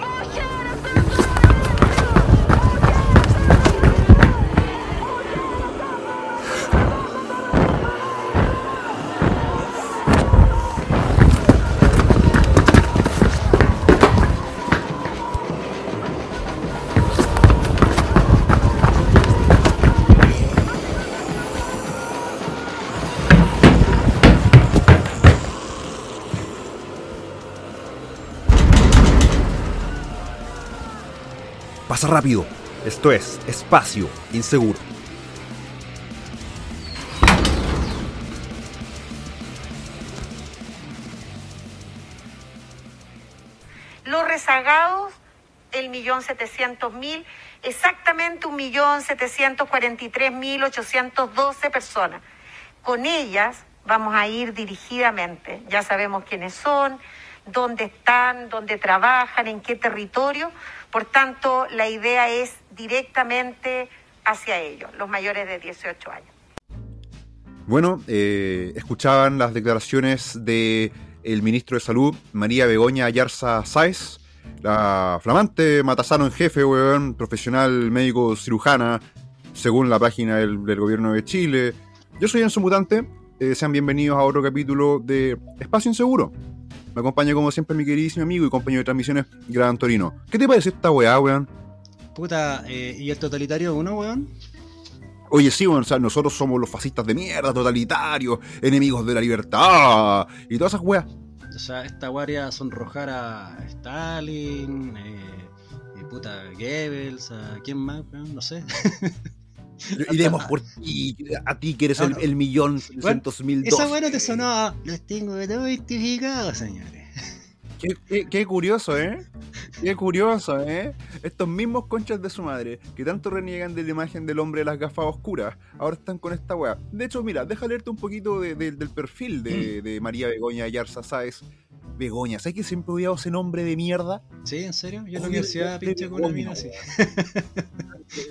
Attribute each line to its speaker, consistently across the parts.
Speaker 1: Pasa rápido. Esto es Espacio Inseguro.
Speaker 2: Los rezagados, el millón setecientos mil, exactamente un millón setecientos cuarenta y tres mil ochocientos doce personas. Con ellas vamos a ir dirigidamente. Ya sabemos quiénes son, dónde están, dónde trabajan, en qué territorio. Por tanto, la idea es directamente hacia ellos, los mayores de 18 años.
Speaker 1: Bueno, eh, escuchaban las declaraciones de el ministro de Salud, María Begoña Ayarza Sáez, la flamante matasano en jefe, weón, profesional médico cirujana, según la página del, gobierno de Chile. Yo soy Enzo Mutante, eh, sean bienvenidos a otro capítulo de Espacio Inseguro. Me acompaña como siempre mi queridísimo amigo y compañero de transmisiones, Gran Torino. ¿Qué te parece esta weá, weón?
Speaker 3: Puta, eh, ¿y el totalitario uno, weón?
Speaker 1: Oye, sí, weón, o sea, nosotros somos los fascistas de mierda, totalitarios, enemigos de la libertad y todas esas weas.
Speaker 3: O sea, esta guardia sonrojar a Stalin, eh, y puta, Goebbels, a quién más, weón, no sé.
Speaker 1: Iremos por ti, a ti que eres
Speaker 3: No,
Speaker 1: el,
Speaker 3: no.
Speaker 1: el millón seiscientos mil
Speaker 3: Esa
Speaker 1: dos.
Speaker 3: weá no te sonó Los tengo todos identificados, señores.
Speaker 1: Qué, qué- qué curioso, ¿eh? Qué curioso, ¿eh? Estos mismos conchas de su madre, que tanto reniegan de la imagen del hombre de las gafas oscuras, ahora están con esta weá. De hecho, mira, deja leerte un poquito de- de- del perfil de, de María Begoña Ayarza Sáez. Begoña, ¿sabes que siempre he odiado ese nombre de mierda?
Speaker 3: ¿Sí? ¿En serio? Yo en la universidad pinché con una mina así.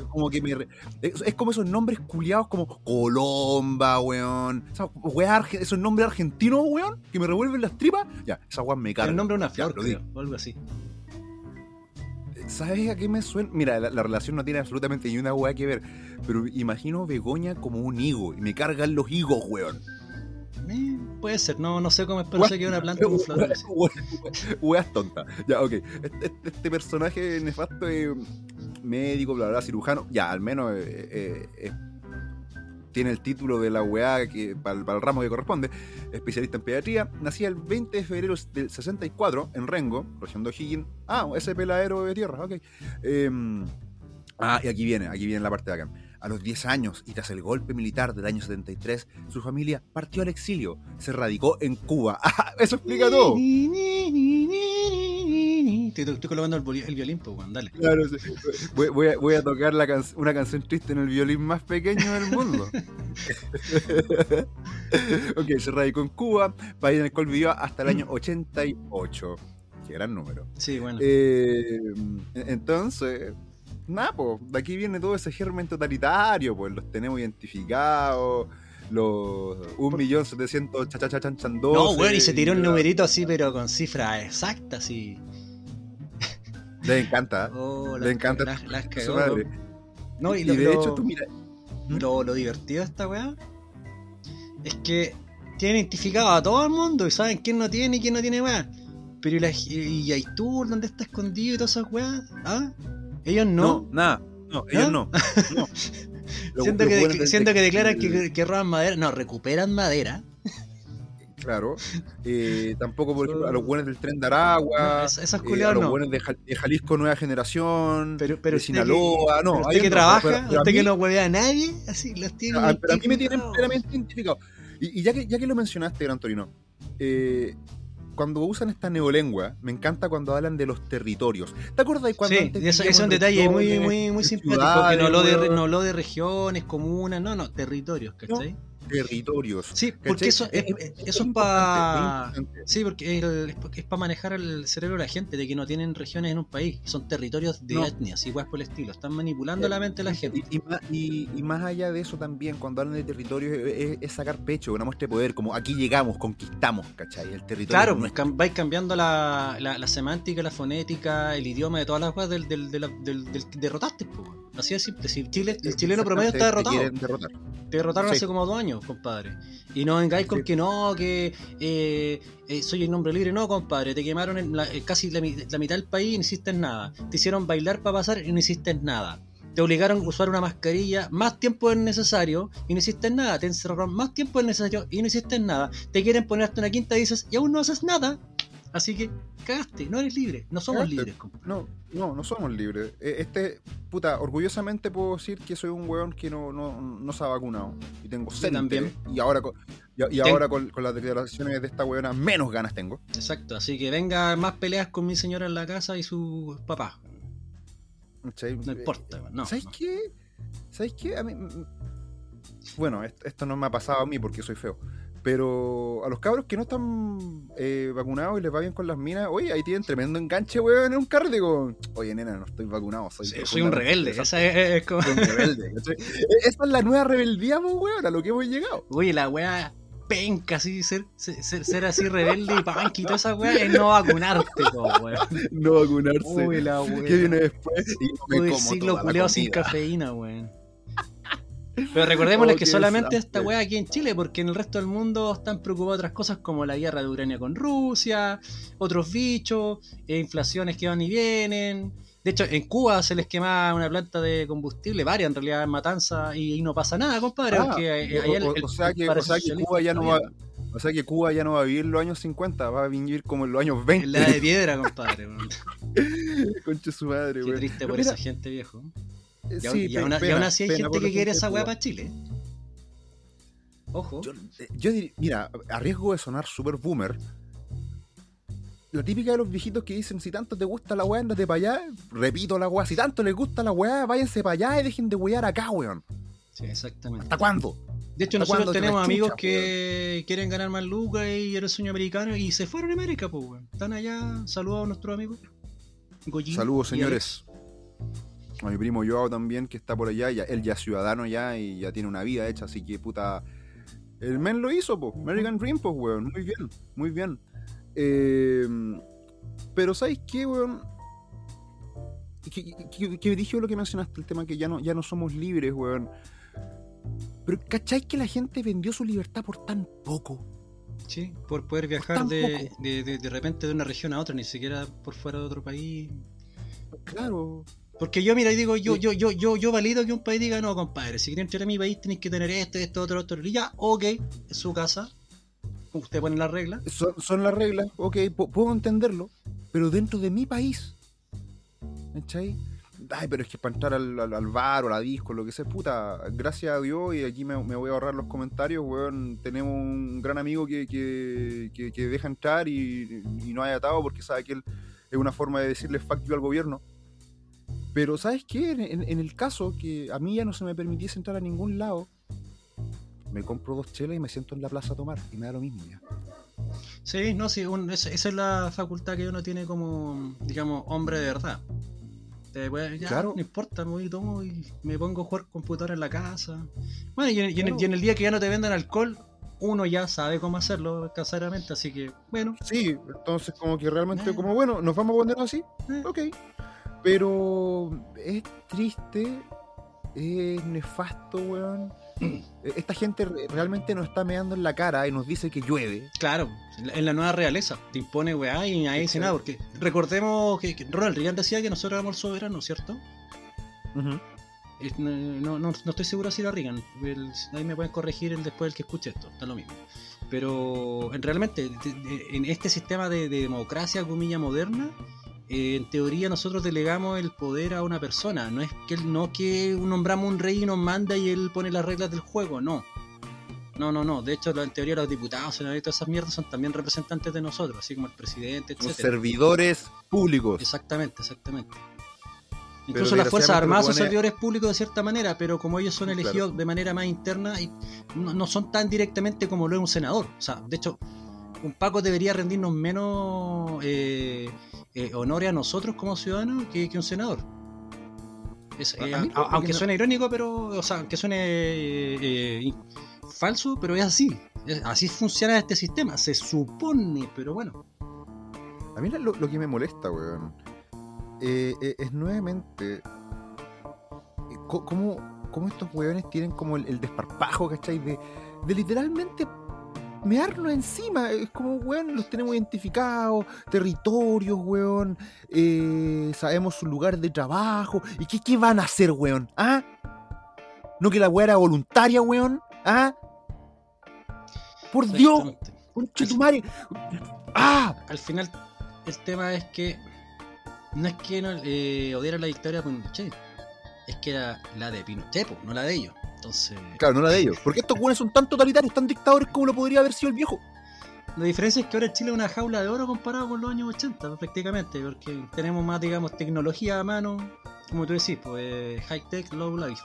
Speaker 1: Como que me. re- Es, es como esos nombres culiados como Colomba, weón. O sea, esos nombres argentinos, weón, que me revuelven las tripas. Ya, esa weá me carga.
Speaker 3: El nombre de una
Speaker 1: Ya,
Speaker 3: flor, creo,
Speaker 1: digo.
Speaker 3: o algo así.
Speaker 1: ¿Sabes a qué me suena? Mira, la, la relación no tiene absolutamente ni una weá que ver. Pero imagino Begoña como un higo. Y me cargan los higos, weón.
Speaker 3: Eh, puede ser, no, no sé cómo es, pero sé que es una planta con flores.
Speaker 1: Weas- tontas. Ya, ok. Este, este- este personaje nefasto es médico, bla, bla, cirujano. Ya, al menos eh, eh, tiene el título de la weá que, para, el- para el ramo que corresponde. Especialista en pediatría. Nacía el 20 de febrero del 64 en Rengo, región de O'Higgins. Ah, ese peladero de tierra, ok. Em, ah, y aquí viene, aquí viene la parte de acá. A los 10 años y tras el golpe militar del año 73, su familia partió al exilio. Se radicó en Cuba. Ah, Eso explica todo.
Speaker 3: Estoy, estoy colocando el, el violín, pues, dale.
Speaker 1: Claro, sí. voy, voy a, voy a tocar la can- una canción triste en el violín más pequeño del mundo. ok, se radicó en Cuba, país en el cual vivió hasta el año 88. Qué gran número.
Speaker 3: Sí, bueno.
Speaker 1: Eh, entonces, nada, pues, de aquí viene todo ese germen totalitario, pues los tenemos identificados, los 1.700.000 chachachachan
Speaker 3: no, weón, y se tiró un numerito así, pero con cifras exactas, así.
Speaker 1: Le encanta.
Speaker 3: Oh,
Speaker 1: Le encanta
Speaker 3: Las, las cagó.
Speaker 1: madre.
Speaker 3: No, y,
Speaker 1: Y
Speaker 3: lo,
Speaker 1: de hecho, tú mira,
Speaker 3: lo, lo divertido de esta weá es que tienen identificado a todo el mundo y saben quién no tiene y quién no tiene weá. Pero y, la, y Aitur, ¿dónde está escondido y todas esas weas? ¿Ah? Ellos
Speaker 1: no,
Speaker 3: no.
Speaker 1: nada. No, ellos no. no.
Speaker 3: Siento, que, siento que declaran que, que roban madera. No, recuperan madera.
Speaker 1: Claro. Eh, tampoco, por ejemplo, a los buenos del tren de Aragua.
Speaker 3: Es- esos
Speaker 1: eh, a los
Speaker 3: no.
Speaker 1: buenos de, Ja- de Jalisco Nueva Generación.
Speaker 3: Pero, pero
Speaker 1: de Sinaloa. no,
Speaker 3: pero
Speaker 1: a
Speaker 3: usted que
Speaker 1: no,
Speaker 3: trabaja,
Speaker 1: pero- pero a
Speaker 3: usted que no huevea a nadie, así los tiene.
Speaker 1: Ah, pero a mí me tienen plenamente identificado. Y, y ya, que, ya que lo mencionaste, Gran Torino, eh, cuando usan esta neolengua, me encanta cuando hablan de los territorios. ¿Te acuerdas cuando
Speaker 3: Sí,
Speaker 1: antes
Speaker 3: eso, es un detalle muy,
Speaker 1: regiones,
Speaker 3: muy, muy simpático, que no habló, de,
Speaker 1: weón?
Speaker 3: no habló de regiones, comunas, no, no, territorios, ¿cachai?
Speaker 1: Territorios.
Speaker 3: Sí, porque eso,
Speaker 1: Es-
Speaker 3: eh, eh,
Speaker 1: es
Speaker 3: eso es para... Sí, porque el- es para manejar el cerebro de la gente, de que no tienen regiones en un país, son territorios de
Speaker 1: No.
Speaker 3: etnias, igual por el estilo. Están manipulando la mente de la gente.
Speaker 1: Y, y más, y- y más allá de eso también, cuando hablan de territorio, es, sacar pecho, una muestra de poder, como aquí llegamos, conquistamos, ¿cachai? El territorio.
Speaker 3: Claro, vais cambiando la, la, la semántica, la fonética, el idioma de todas las cosas del, del, del, del, derrotaste. Pues. Así de simple. Si Chile, el chileno promedio está derrotado. Te derrotaron
Speaker 1: Sí.
Speaker 3: hace como dos años, compadre. Y no vengáis con que no, que eh, eh, soy el nombre libre. No, compadre. Te quemaron en la- eh, casi la mitad del país y no hiciste nada. Te hicieron bailar para pasar y no hiciste nada. Te obligaron a usar una mascarilla más tiempo del necesario y no hiciste nada. Te encerraron más tiempo del necesario y no hiciste nada. Te quieren ponerte una quinta y dices, y aún no haces nada. Así que cagaste, no eres libre. No somos
Speaker 1: Cagaste.
Speaker 3: libres, compadre.
Speaker 1: No, no, no somos libres. Eh, Este, puta, orgullosamente puedo decir que soy un weón que no, no, no se ha vacunado. Y tengo sed.
Speaker 3: también.
Speaker 1: Y ahora, con, y, ahora con, con las declaraciones de esta weona, menos ganas tengo.
Speaker 3: Exacto. Así que venga más peleas con mi señora en la casa y papás.
Speaker 1: ¿cachai?
Speaker 3: No importa, weón, no.
Speaker 1: ¿Sabes
Speaker 3: no.
Speaker 1: qué? ¿Sabes qué? A mí, mm, bueno, est- esto no me ha pasado a mí porque soy feo. Pero a los cabros que no están eh, vacunados y les va bien con las minas, oye, ahí tienen tremendo enganche, weón, en un carrete con. Oye, nena, no estoy vacunado, soy,
Speaker 3: Sí, soy un rebelde.
Speaker 1: Esa
Speaker 3: es, es como...
Speaker 1: un rebelde. E- Esa es la nueva rebeldía, pues, weón, a lo que hemos llegado.
Speaker 3: Oye, la weá penca, así, ser, ser, ser así rebelde y panqui y toda esa weá es no vacunarte, po, weón.
Speaker 1: No vacunarse.
Speaker 3: Uy, la weá.
Speaker 1: ¿Qué viene después? Y no me
Speaker 3: Uy, el
Speaker 1: como
Speaker 3: siglo culeado sin cafeína, weón. Pero recordémosles
Speaker 1: Oh,
Speaker 3: que solamente esta weá aquí en Chile, porque en el resto del mundo están preocupados otras cosas como la guerra de Ucrania con Rusia, otros bichos, eh, inflaciones que van y vienen. De hecho, en Cuba se les quemaba una planta de combustible, varias en realidad en Matanza, y, y no pasa nada, compadre,
Speaker 1: Ah,
Speaker 3: porque eh,
Speaker 1: o-
Speaker 3: allá el-
Speaker 1: o,
Speaker 3: el-
Speaker 1: o sea que,
Speaker 3: para
Speaker 1: o sea que
Speaker 3: socialista
Speaker 1: Cuba ya no va, o sea que Cuba ya no va a vivir los años 50, va a vivir como en los años
Speaker 3: En
Speaker 1: 20.
Speaker 3: la de piedra, compadre. weón.
Speaker 1: Conche su madre,
Speaker 3: Qué triste por
Speaker 1: Mira,
Speaker 3: esa gente, viejo. Y, aún-
Speaker 1: sí,
Speaker 3: y
Speaker 1: pe-
Speaker 3: aún, y
Speaker 1: pena,
Speaker 3: aún así hay
Speaker 1: pena
Speaker 3: gente que quiere esa weá para Chile. Ojo.
Speaker 1: Yo, eh, yo dir- mira, a riesgo de sonar super boomer, la típica de los viejitos que dicen, si tanto te gusta la weá, andate para allá, repito la weá, si tanto les gusta la weá, váyanse para allá y dejen de wear acá, weón.
Speaker 3: Sí, exactamente.
Speaker 1: ¿Hasta cuándo?
Speaker 3: De hecho,
Speaker 1: ¿Hasta
Speaker 3: nosotros
Speaker 1: te
Speaker 3: tenemos amigos
Speaker 1: chucha,
Speaker 3: que quieren ganar más lucas y el sueño americano y se fueron a América, pues, weón. Están allá. Saludos a nuestros amigos. Goyín
Speaker 1: Saludos, señores. A mi primo Joao también, que está por allá, ya, él ya es ciudadano ya y ya tiene una vida hecha, así que puta. El men lo hizo, po. American Dream, pues, weón. Muy bien, muy bien. Eh, pero, ¿sabes qué, weón? Que, que, que dije lo que mencionaste, el tema que ya no, ya no somos libres, weón. Pero, ¿cachai que la gente vendió su libertad por tan poco?
Speaker 3: Sí, por poder viajar de, de repente de una región a otra, ni siquiera por fuera de otro país.
Speaker 1: Claro.
Speaker 3: Porque yo, mira, digo, yo, yo, yo, yo, yo valido que un país diga, no, compadre, si quieren entrar a mi país tenéis que tener esto, esto, otro, otro. Y ya, ok, es su casa. Usted pone las reglas.
Speaker 1: Son, son las reglas, ok, pu- puedo entenderlo, pero dentro de mi país, ¿cachai? Ay, pero es que para entrar al, al, al bar o a la disco, lo que sea, puta, gracias a Dios, y aquí me, me voy a ahorrar los comentarios, weón, tenemos un gran amigo que, que, que- que deja entrar y, y no hay atado porque sabe que él es una forma de decirle fuck you al gobierno. Pero, ¿sabes qué? En, en- en el caso que a mí ya no se me permitiese entrar a ningún lado, me compro dos chelas y me siento en la plaza a tomar, y me da lo mismo ya.
Speaker 3: Sí, no, sí, un- esa, esa es la facultad que uno tiene como, digamos, hombre de verdad. Te puede- ya,
Speaker 1: Claro.
Speaker 3: no importa, me voy y tomo y me pongo a jugar computador en la casa. Bueno, y en, y en el,
Speaker 1: Claro.
Speaker 3: y en el día que ya no te vendan alcohol, uno ya sabe cómo hacerlo caseramente, así que, bueno,
Speaker 1: Sí, entonces como que realmente
Speaker 3: Eh.
Speaker 1: como bueno, nos vamos a poner así,
Speaker 3: eh,
Speaker 1: ok. Pero es triste, es nefasto, weón. Eh, Esta gente re- realmente nos está meando en la cara y nos dice que llueve.
Speaker 3: claro, en la, nueva realeza, te impone weá y nadie dice nada, porque recordemos que, que Ronald Reagan decía que nosotros éramos el soberano, ¿cierto? Es- No, no, no- no estoy seguro si era Reagan. el- ahí me pueden corregir el después del que escuche esto, está lo mismo. Pero en, realmente, en este sistema de, de democracia, comilla moderna, eh, en teoría nosotros delegamos el poder a una persona. No es que no que nombramos un rey y nos manda y él pone las reglas del juego, no. No, no, no. De hecho, en teoría los diputados, senadores y todas esas mierdas son también representantes de nosotros, así como el presidente,
Speaker 1: Son
Speaker 3: etcétera.
Speaker 1: servidores públicos.
Speaker 3: Exactamente, exactamente. Incluso las Fuerzas Armadas son
Speaker 1: los
Speaker 3: servidores públicos de cierta manera, pero como ellos son
Speaker 1: Claro.
Speaker 3: elegidos de manera más interna, y no, no son tan directamente como lo es un senador. O sea, de hecho, un Paco debería rendirnos menos eh, eh, honores a nosotros como ciudadanos que, que un senador. Es, eh,
Speaker 1: a
Speaker 3: aunque
Speaker 1: no-
Speaker 3: suene irónico, pero, o sea, que suene eh, eh, falso, pero es así. Es- así funciona este sistema, se supone, pero bueno.
Speaker 1: A mí lo, lo que me molesta, weón, eh, eh, es nuevamente eh, cómo, cómo estos weones tienen como el, el desparpajo, ¿cachai? De, de literalmente mearnos encima. Es como, weón, los tenemos identificados, territorios, weón, eh, sabemos su lugar de trabajo. ¿Y qué, qué van a hacer, weón? ¿Ah? ¿No que la weá era voluntaria, weón? ¿Ah? Por Dios, conche tu madre. ¡Ah!
Speaker 3: al final el tema es que no es que no, eh, odiara la dictadura de Pinochet, es que era la de Pinochet, no la de ellos. Entonces,
Speaker 1: Claro, no la de ellos. Porque estos weones son tan totalitarios, tan dictadores como lo podría haber sido el viejo.
Speaker 3: la diferencia es que ahora Chile es una jaula de oro comparado con los años 80, prácticamente, porque tenemos más, digamos, tecnología a mano, como tú decís, pues high tech, low life.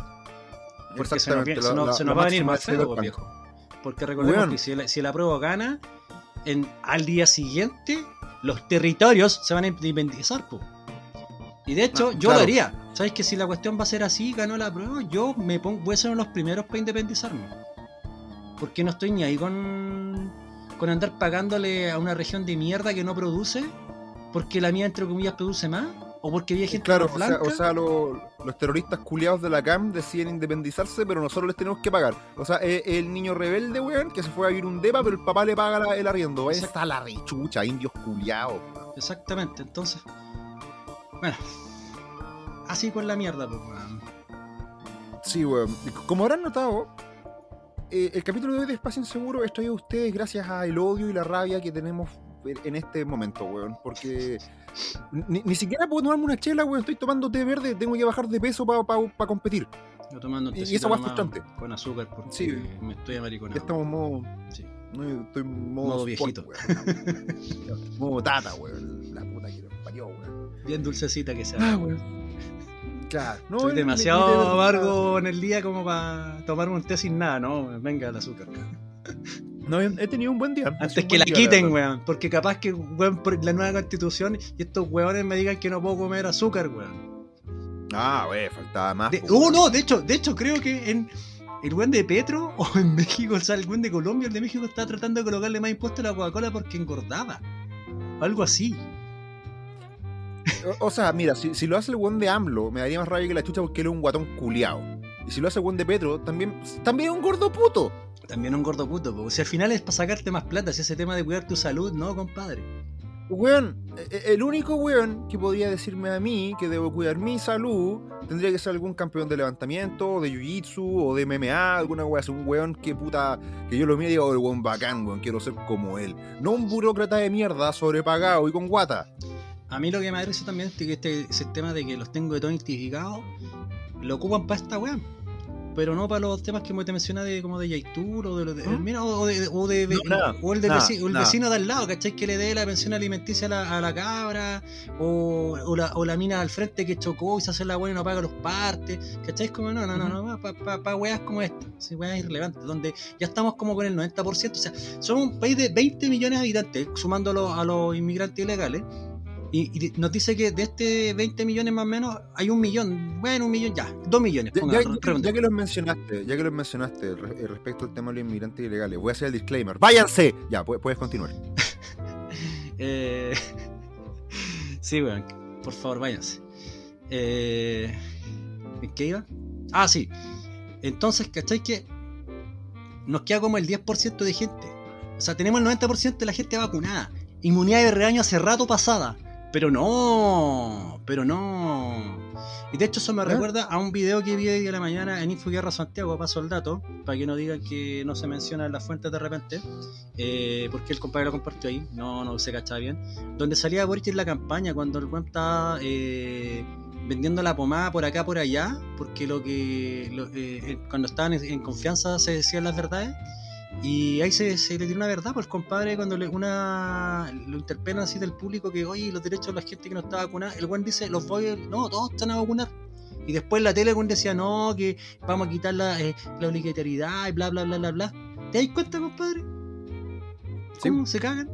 Speaker 3: Porque se nos, viene- se nos- se nos va a venir más feo, pues, viejo. Porque recordemos que si el, si el apruebo gana, en, al día siguiente los territorios se van a independizar, po. Y de hecho,
Speaker 1: Ah,
Speaker 3: yo
Speaker 1: claro.
Speaker 3: lo haría. ¿Sabes que si la cuestión va a ser así, ganó la prueba, yo me pongo, voy a ser uno de los primeros para independizarme. Porque no estoy ni ahí con, con andar pagándole a una región de mierda que no produce, porque la mía, entre comillas, produce más, o porque había gente
Speaker 1: Claro, o sea, o sea, lo- los terroristas culiados de la CAM deciden independizarse, pero nosotros les tenemos que pagar. O sea, es el niño rebelde, weón, que se fue a vivir un depa, pero el papá le paga la- el arriendo. Está la rechucha, indios culiados.
Speaker 3: Exactamente, entonces. Bueno. Así con la mierda, pues, weón.
Speaker 1: Sí, weón. Como habrán notado, eh, el capítulo de hoy de Espacio Inseguro es traído a ustedes gracias al odio y la rabia que tenemos en este momento, weón. Porque ni, ni siquiera puedo tomarme una chela, weón. Estoy tomando té verde, tengo que bajar de peso para competir.
Speaker 3: Yo tomando un
Speaker 1: Y- eso va frustrante.
Speaker 3: Con azúcar porque
Speaker 1: Sí.
Speaker 3: me estoy
Speaker 1: Ya
Speaker 3: amariconando.
Speaker 1: estamos en modo.
Speaker 3: Sí.
Speaker 1: No, estoy en modo,
Speaker 3: Modo
Speaker 1: sport,
Speaker 3: viejito.
Speaker 1: weón. modo tata, weón. La puta que nos parió, weón.
Speaker 3: Bien dulcecita que sea.
Speaker 1: Ah, weón. Claro. No,
Speaker 3: Estoy demasiado amargo en el día como para tomar un té sin nada, ¿no? Venga el azúcar.
Speaker 1: No, he tenido un buen día.
Speaker 3: Antes que la
Speaker 1: día,
Speaker 3: quiten, weón. Porque capaz que, weón, por la nueva constitución y estos weones me digan que no puedo comer azúcar, weón.
Speaker 1: Ah, weón, faltaba más.
Speaker 3: De- oh, no, de hecho, de hecho creo que en el weón de Petro o en México, o sea, el weón de Colombia, el de México estaba tratando de colocarle más impuestos a la Coca-Cola porque engordaba. Algo así.
Speaker 1: O, o sea, mira, si, si lo hace el weón de AMLO, me daría más rabia que la chucha porque él es un guatón culiao. Y si lo hace el weón de Petro, también, también es un gordo puto.
Speaker 3: También un gordo puto, porque si al final es para sacarte más plata, si ese tema de cuidar tu salud, no, compadre.
Speaker 1: Weón, e- e- el único weón que podría decirme a mí que debo cuidar mi salud tendría que ser algún campeón de levantamiento, de jiu-jitsu, o de MMA, alguna weá. Un weón que puta. Que yo lo mire y digo, "Oh, el weón bacán, weón, quiero ser como él. No un burócrata de mierda, sobrepagado y con guata.
Speaker 3: A mí lo que me parece también es que este sistema de que los tengo de todo identificados lo ocupan para esta weá. Pero no para los temas que te mencionaba de como de Yaitur o de, los de-
Speaker 1: ¿Mm?
Speaker 3: mira, o de, o de-
Speaker 1: No, nada,
Speaker 3: o el, del
Speaker 1: nada,
Speaker 3: vecino, o el vecino de al lado, ¿cachai? Que le dé la pensión alimenticia a la, a la cabra, o, o la, o la mina al frente que chocó y se hace la weá y no paga los partes, ¿cachai? Como, no, no, no, no, para pa, pa weas como esta, sí, weas irrelevantes, donde ya estamos como con el 90%, o sea, somos un país de 20 millones de habitantes, a los, a los inmigrantes ilegales, y, y nos dice que de este 20 millones más o menos hay un millón, bueno, un millón ya, dos millones,
Speaker 1: Ya,
Speaker 3: ponga,
Speaker 1: ya-
Speaker 3: redondeo.
Speaker 1: ya que los mencionaste, ya que los mencionaste re- eh, respecto al tema de los inmigrantes ilegales, voy a hacer el disclaimer. ¡Váyanse! Ya, pu- puedes continuar.
Speaker 3: Eh, sí, weón. Por favor, váyanse. Eh, ¿En qué iba? Ah, sí. Entonces, ¿cachai? Que nos queda como el 10% de gente. O sea, tenemos el 90% de la gente vacunada. Inmunidad de rebaño hace rato pasada. Pero no, pero no. Y de hecho eso me recuerda a un video que vi hoy de la mañana en Infoguerra Santiago, paso el dato, para que no digan que no se menciona en las fuentes de repente, eh, porque el compadre lo compartió ahí, no, no se cachaba bien, donde salía Boric en la campaña cuando el buen estaba eh, vendiendo la pomada por acá, por allá, porque lo que lo- eh, eh, cuando estaban en, en confianza se decían las verdades, Y ahí se, se le tiene una verdad, pues compadre cuando le, una lo interpelan así del público que, oye, los derechos de la gente que no está vacunada, el buen dice, los voy, a- no, todos están a vacunar. Y después en la tele el buen decía, no, que vamos a quitar la, eh, la obligatoriedad y bla, bla, bla, bla, bla. ¿Te das cuenta, compadre?
Speaker 1: Sí.
Speaker 3: ¿Cómo se cagan?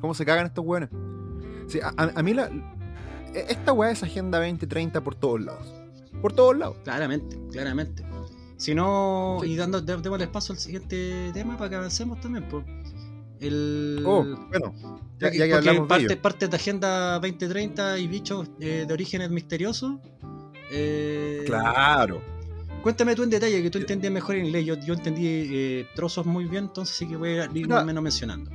Speaker 1: ¿Cómo se cagan estos weones? Sí, a, a- a mí la. e- Esta weá es Agenda 2030 por todos lados. Por todos lados.
Speaker 3: Claramente, claramente. Si no, y dando, démosle espacio al siguiente tema para que avancemos también. Pues. El,
Speaker 1: Oh, bueno, ya, que hablamos de
Speaker 3: parte,
Speaker 1: ello.
Speaker 3: parte de Agenda 2030 y bichos eh, de orígenes misteriosos. eh,
Speaker 1: Claro.
Speaker 3: Cuéntame tú en detalle, que tú entendías mejor en inglés. Yo, yo entendí eh, trozos muy bien, entonces sí que voy a ir más o menos mencionando.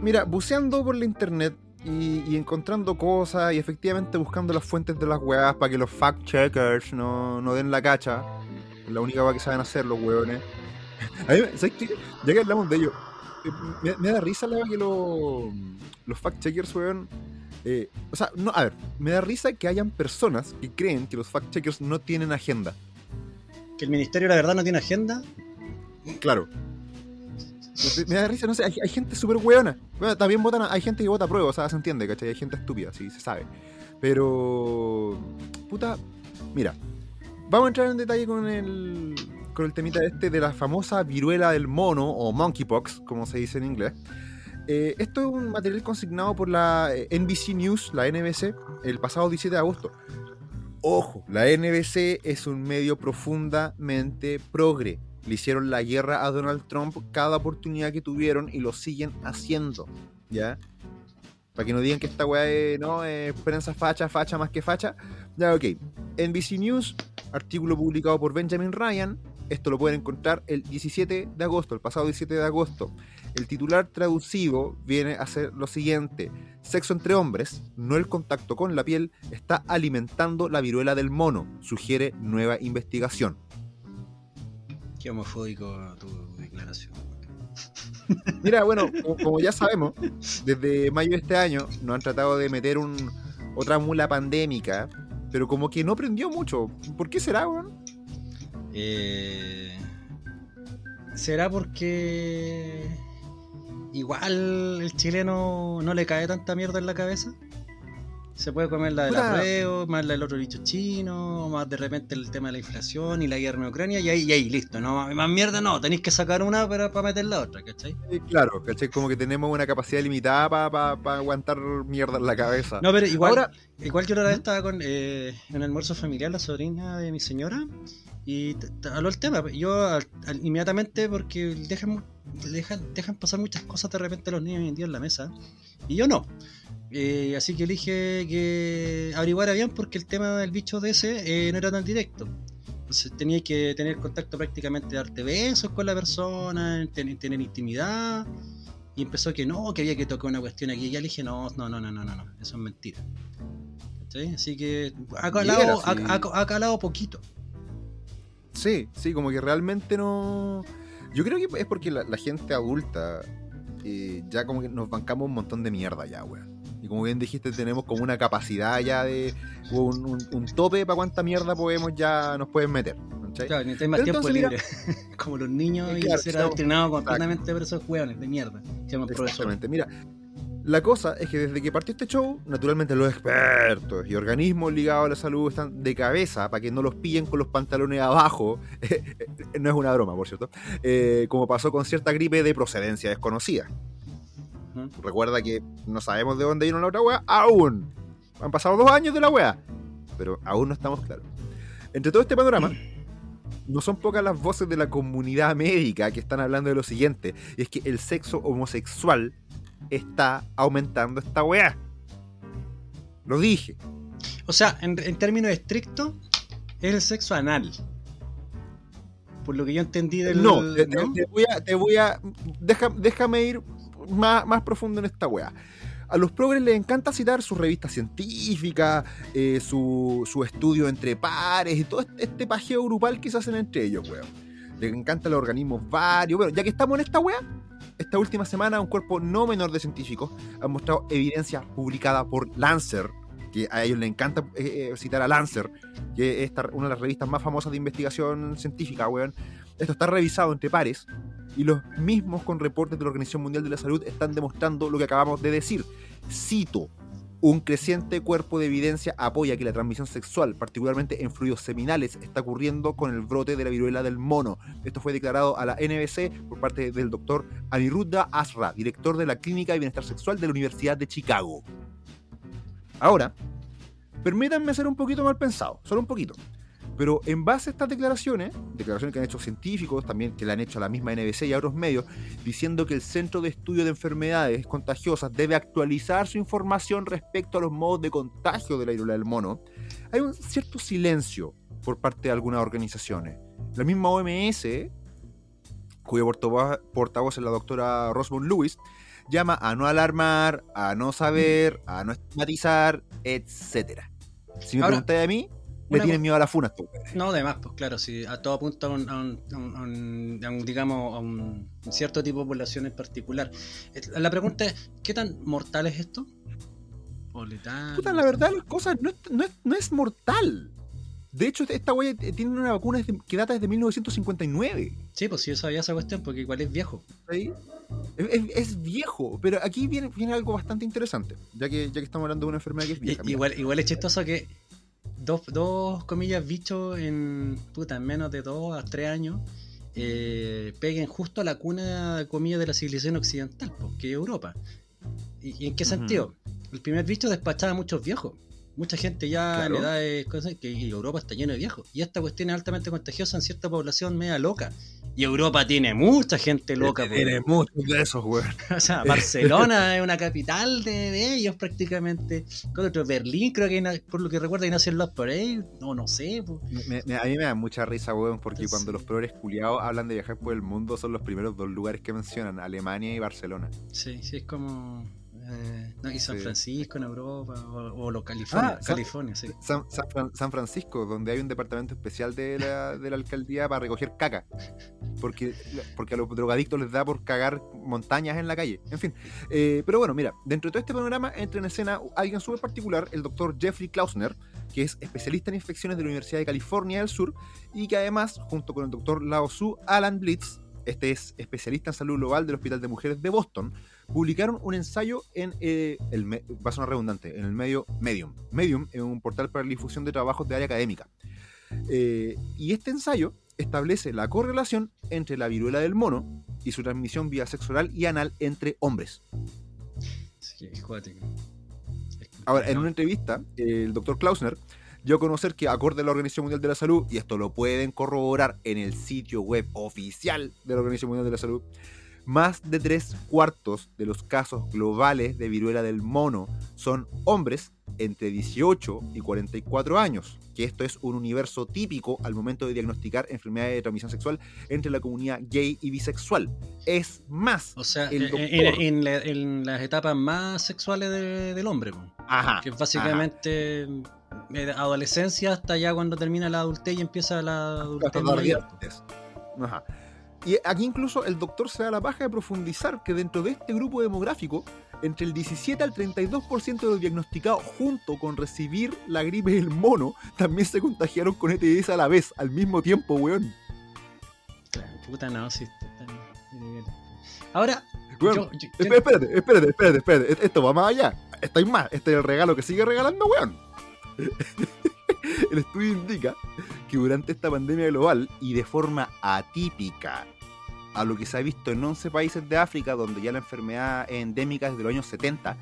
Speaker 1: Mira, buceando por la internet y, y encontrando cosas y efectivamente buscando las fuentes de las weas para que los fact-checkers no, no den la cacha. La única wea que saben hacer los weones. A mí, me- ¿sabes qué? Ya que hablamos de ello, eh, me, me da risa la wea que los, los fact-checkers, weón. eh, o sea, no, a ver, me da risa que hayan personas que creen que los fact-checkers no tienen agenda.
Speaker 3: Que el Ministerio de la Verdad no tiene agenda.
Speaker 1: Claro. Me da risa, no sé, hay, hay gente súper weona. Bueno, también votan, hay gente que vota a prueba, o sea, se entiende, ¿cachai? Hay gente estúpida, sí, se sabe. Pero, puta, mira, vamos a entrar en detalle con el, con el temita este de la famosa viruela del mono, o monkeypox, como se dice en inglés. Eh, esto es un material consignado por la eh, NBC News, la NBC, el pasado 17 de agosto. Ojo, la NBC es un medio profundamente progre. Le hicieron la guerra a Donald Trump cada oportunidad que tuvieron y lo siguen haciendo. ¿Ya? Para que no digan que esta weá es, no, es prensa facha, facha más que facha. Ya, ok. NBC News, artículo publicado por Benjamin Ryan. Esto lo pueden encontrar el 17 de agosto, el pasado 17 de agosto. El titular traducido viene a ser lo siguiente. Sexo entre hombres, no el contacto con la piel, está alimentando la viruela del mono, sugiere nueva investigación.
Speaker 3: Qué homofóbico tu declaración.
Speaker 1: Mira, bueno, como, ya sabemos, desde mayo de este año nos han tratado de meter un, otra mula pandémica, pero como que no prendió mucho. ¿Por qué será, weón?
Speaker 3: Eh, ¿Será porque igual el chileno no le cae tanta mierda en la cabeza? Se puede comer la del arreo, más la del otro bicho chino, más de repente el tema de la inflación y la guerra en Ucrania, y ahí, y ahí listo, no más mierda no, tenéis que sacar una para, para meter la otra, ¿cachai?
Speaker 1: Eh, claro, ¿cachai? Como que tenemos una capacidad limitada para aguantar mierda en la cabeza.
Speaker 3: No, pero igual,
Speaker 1: Ahora-
Speaker 3: igual yo la otra vez estaba con, eh, en el almuerzo familiar, la sobrina de mi señora, y habló el tema. Yo al- al- inmediatamente, porque dejan, dejan, dejan pasar muchas cosas de repente los niños hoy en día en la mesa, y yo no. Eh, así que elige que averiguara bien porque el tema del bicho de ese eh, no era tan directo. Entonces tenía que tener contacto prácticamente, darte besos con la persona, ten- tener intimidad. Y empezó que no, que había que tocar una cuestión aquí. Y ya le dije, no, no, no, no, no, no, eso es mentira. ¿Cachai? Así que ha calado, ha,
Speaker 1: sí.
Speaker 3: ha- ha calado poquito.
Speaker 1: Sí, sí, como que realmente no. Yo creo que es porque la, la gente adulta eh, ya como que nos bancamos un montón de mierda ya, weón. Y como bien dijiste, tenemos como una capacidad ya de. un, un- un tope para cuánta mierda podemos ya nos pueden meter. ¿cachai?
Speaker 3: Claro, necesitáis más tiempo
Speaker 1: entonces,
Speaker 3: libre. Como los niños
Speaker 1: Eh,
Speaker 3: y
Speaker 1: claro,
Speaker 3: ser adoctrinados completamente por esos hueones de mierda. Se llaman profesores.
Speaker 1: Exactamente. Mira, la cosa es que desde que partió este show, naturalmente los expertos y organismos ligados a la salud están de cabeza para que no los pillen con los pantalones abajo. no es una broma, por cierto. Eh, como pasó con cierta gripe de procedencia desconocida. Recuerda que no sabemos de dónde vino la otra wea, aún. Han pasado dos años de la wea, pero aún no estamos claros. Entre todo este panorama, no son pocas las voces de la comunidad médica que están hablando de lo siguiente, y es que el sexo homosexual está aumentando esta wea. Lo dije.
Speaker 3: O sea, en, en términos estrictos, es el sexo anal. Por lo que yo entendí del.
Speaker 1: No, te, te-
Speaker 3: ¿no?
Speaker 1: te voy a, te voy a deja- déjame ir más, más profundo en esta wea. A los progres les encanta citar sus revistas científicas, eh, su, su estudio entre pares y todo este, este pajeo grupal que se hacen entre ellos, weón. Les encantan los organismos varios. Bueno, ya que estamos en esta wea, esta última semana un cuerpo no menor de científicos ha mostrado evidencia publicada por Lancer, que a ellos les encanta eh, eh, citar a Lancer, que es una de las revistas más famosas de investigación científica, weón. Esto está revisado entre pares Y los mismos con reportes de la Organización Mundial de la Salud están demostrando lo que acabamos de decir. Cito, un creciente cuerpo de evidencia apoya que la transmisión sexual, particularmente en fluidos seminales, está ocurriendo con el brote de la viruela del mono. Esto fue declarado a la NBC por parte del doctor Aniruddha Asra, director de la Clínica de Bienestar Sexual de la Universidad de Chicago. Ahora, permítanme ser un poquito mal pensado, solo un poquito. Pero en base a estas declaraciones, declaraciones que han hecho científicos, también que le han hecho a la misma NBC y a otros medios, diciendo que el Centro de Estudio de Enfermedades Contagiosas debe actualizar su información respecto a los modos de contagio de la viruela del mono, hay un cierto silencio por parte de algunas organizaciones. La misma OMS, cuyo portavoz es la doctora Roswell Lewis, llama a no alarmar, a no saber, a no estigmatizar, etc. Si me preguntáis a mí, le tienen miedo a la funa
Speaker 3: No, además, pues claro, si a todo apunta a un, digamos, a un cierto tipo de población en particular. Eh, la pregunta es, ¿qué tan mortal es esto?
Speaker 1: ¿O letal? Puta, la verdad, las cosas no es, no es, mortal. De hecho, esta huella tiene una vacuna que data desde 1959.
Speaker 3: Sí, pues sí, yo sabía esa cuestión, porque igual es viejo.
Speaker 1: ¿Sí? Es, viejo, pero aquí viene, viene algo bastante interesante, ya que, ya que estamos hablando de una enfermedad que es vieja.
Speaker 3: Igual, igual es chistoso que dos, dos comillas bichos en, puta, en menos de dos a tres años eh, peguen justo a la cuna, comillas, de la civilización occidental, porque Europa. ¿Y, en qué sentido? El primer bicho despachaba a muchos viejos. Mucha gente ya en edades que Europa está lleno de viejos. Y esta cuestión es altamente contagiosa en cierta población media loca. Y Europa tiene mucha gente loca.
Speaker 1: Tiene muchos de esos, güey.
Speaker 3: o sea, Barcelona es una capital de, ellos prácticamente. Otro, Berlín, creo que por lo que recuerdo, y nació Los Parade. No, no sé.
Speaker 1: a mí me da mucha risa, güey, porque cuando los progres culiados hablan de viajar por el mundo, son los primeros dos lugares que mencionan: Alemania y Barcelona.
Speaker 3: Sí, sí, es como. Eh, no, y San Francisco en Europa, o, o California, ah, California, sí.
Speaker 1: San, Francisco, donde hay un departamento especial de la, de la alcaldía para recoger caca. Porque, porque a los drogadictos les da por cagar montañas en la calle. En fin. Eh, pero bueno, mira, dentro de todo este panorama entra en escena alguien súper particular, el doctor Jeffrey Klausner, que es especialista en infecciones de la Universidad de California del Sur, y que además, junto con el doctor Lao Su, Alan Blitz, este es especialista en salud global del Hospital de Mujeres de Boston, publicaron un ensayo en eh, el, va a sonar redundante, en el medio Medium. Medium es un portal para la difusión de trabajos de área académica. Eh, y este ensayo establece la correlación entre la viruela del mono y su transmisión vía sexual y anal entre hombres.
Speaker 3: Sí,
Speaker 1: Ahora, en una entrevista, el doctor Klausner dio a conocer que, acorde a la Organización Mundial de la Salud, y esto lo pueden corroborar en el sitio web oficial de la Organización Mundial de la Salud, más de tres cuartos de los casos globales de viruela del mono son hombres entre 18 y 44 años, que esto es un universo típico al momento de diagnosticar enfermedades de transmisión sexual entre la comunidad gay y bisexual. Es más,
Speaker 3: o sea, en, las etapas más sexuales del hombre, ajá, que básicamente eh, adolescencia hasta ya cuando termina la adultez y empieza la adultez.
Speaker 1: Ajá. Y aquí incluso el doctor se da la paja de profundizar que dentro de este grupo demográfico, entre el 17 al 32% de los diagnosticados junto con recibir la gripe del mono, también se contagiaron con ETS a la vez, al mismo tiempo, weón.
Speaker 3: Claro, puta no, sí. Ahora,
Speaker 1: espérate, espérate, espérate, espérate, esto va más allá. Está más, este es el regalo que sigue regalando, weón. el estudio indica que durante esta pandemia global y de forma atípica a lo que se ha visto en 11 países de África, donde ya la enfermedad es endémica desde los años 70,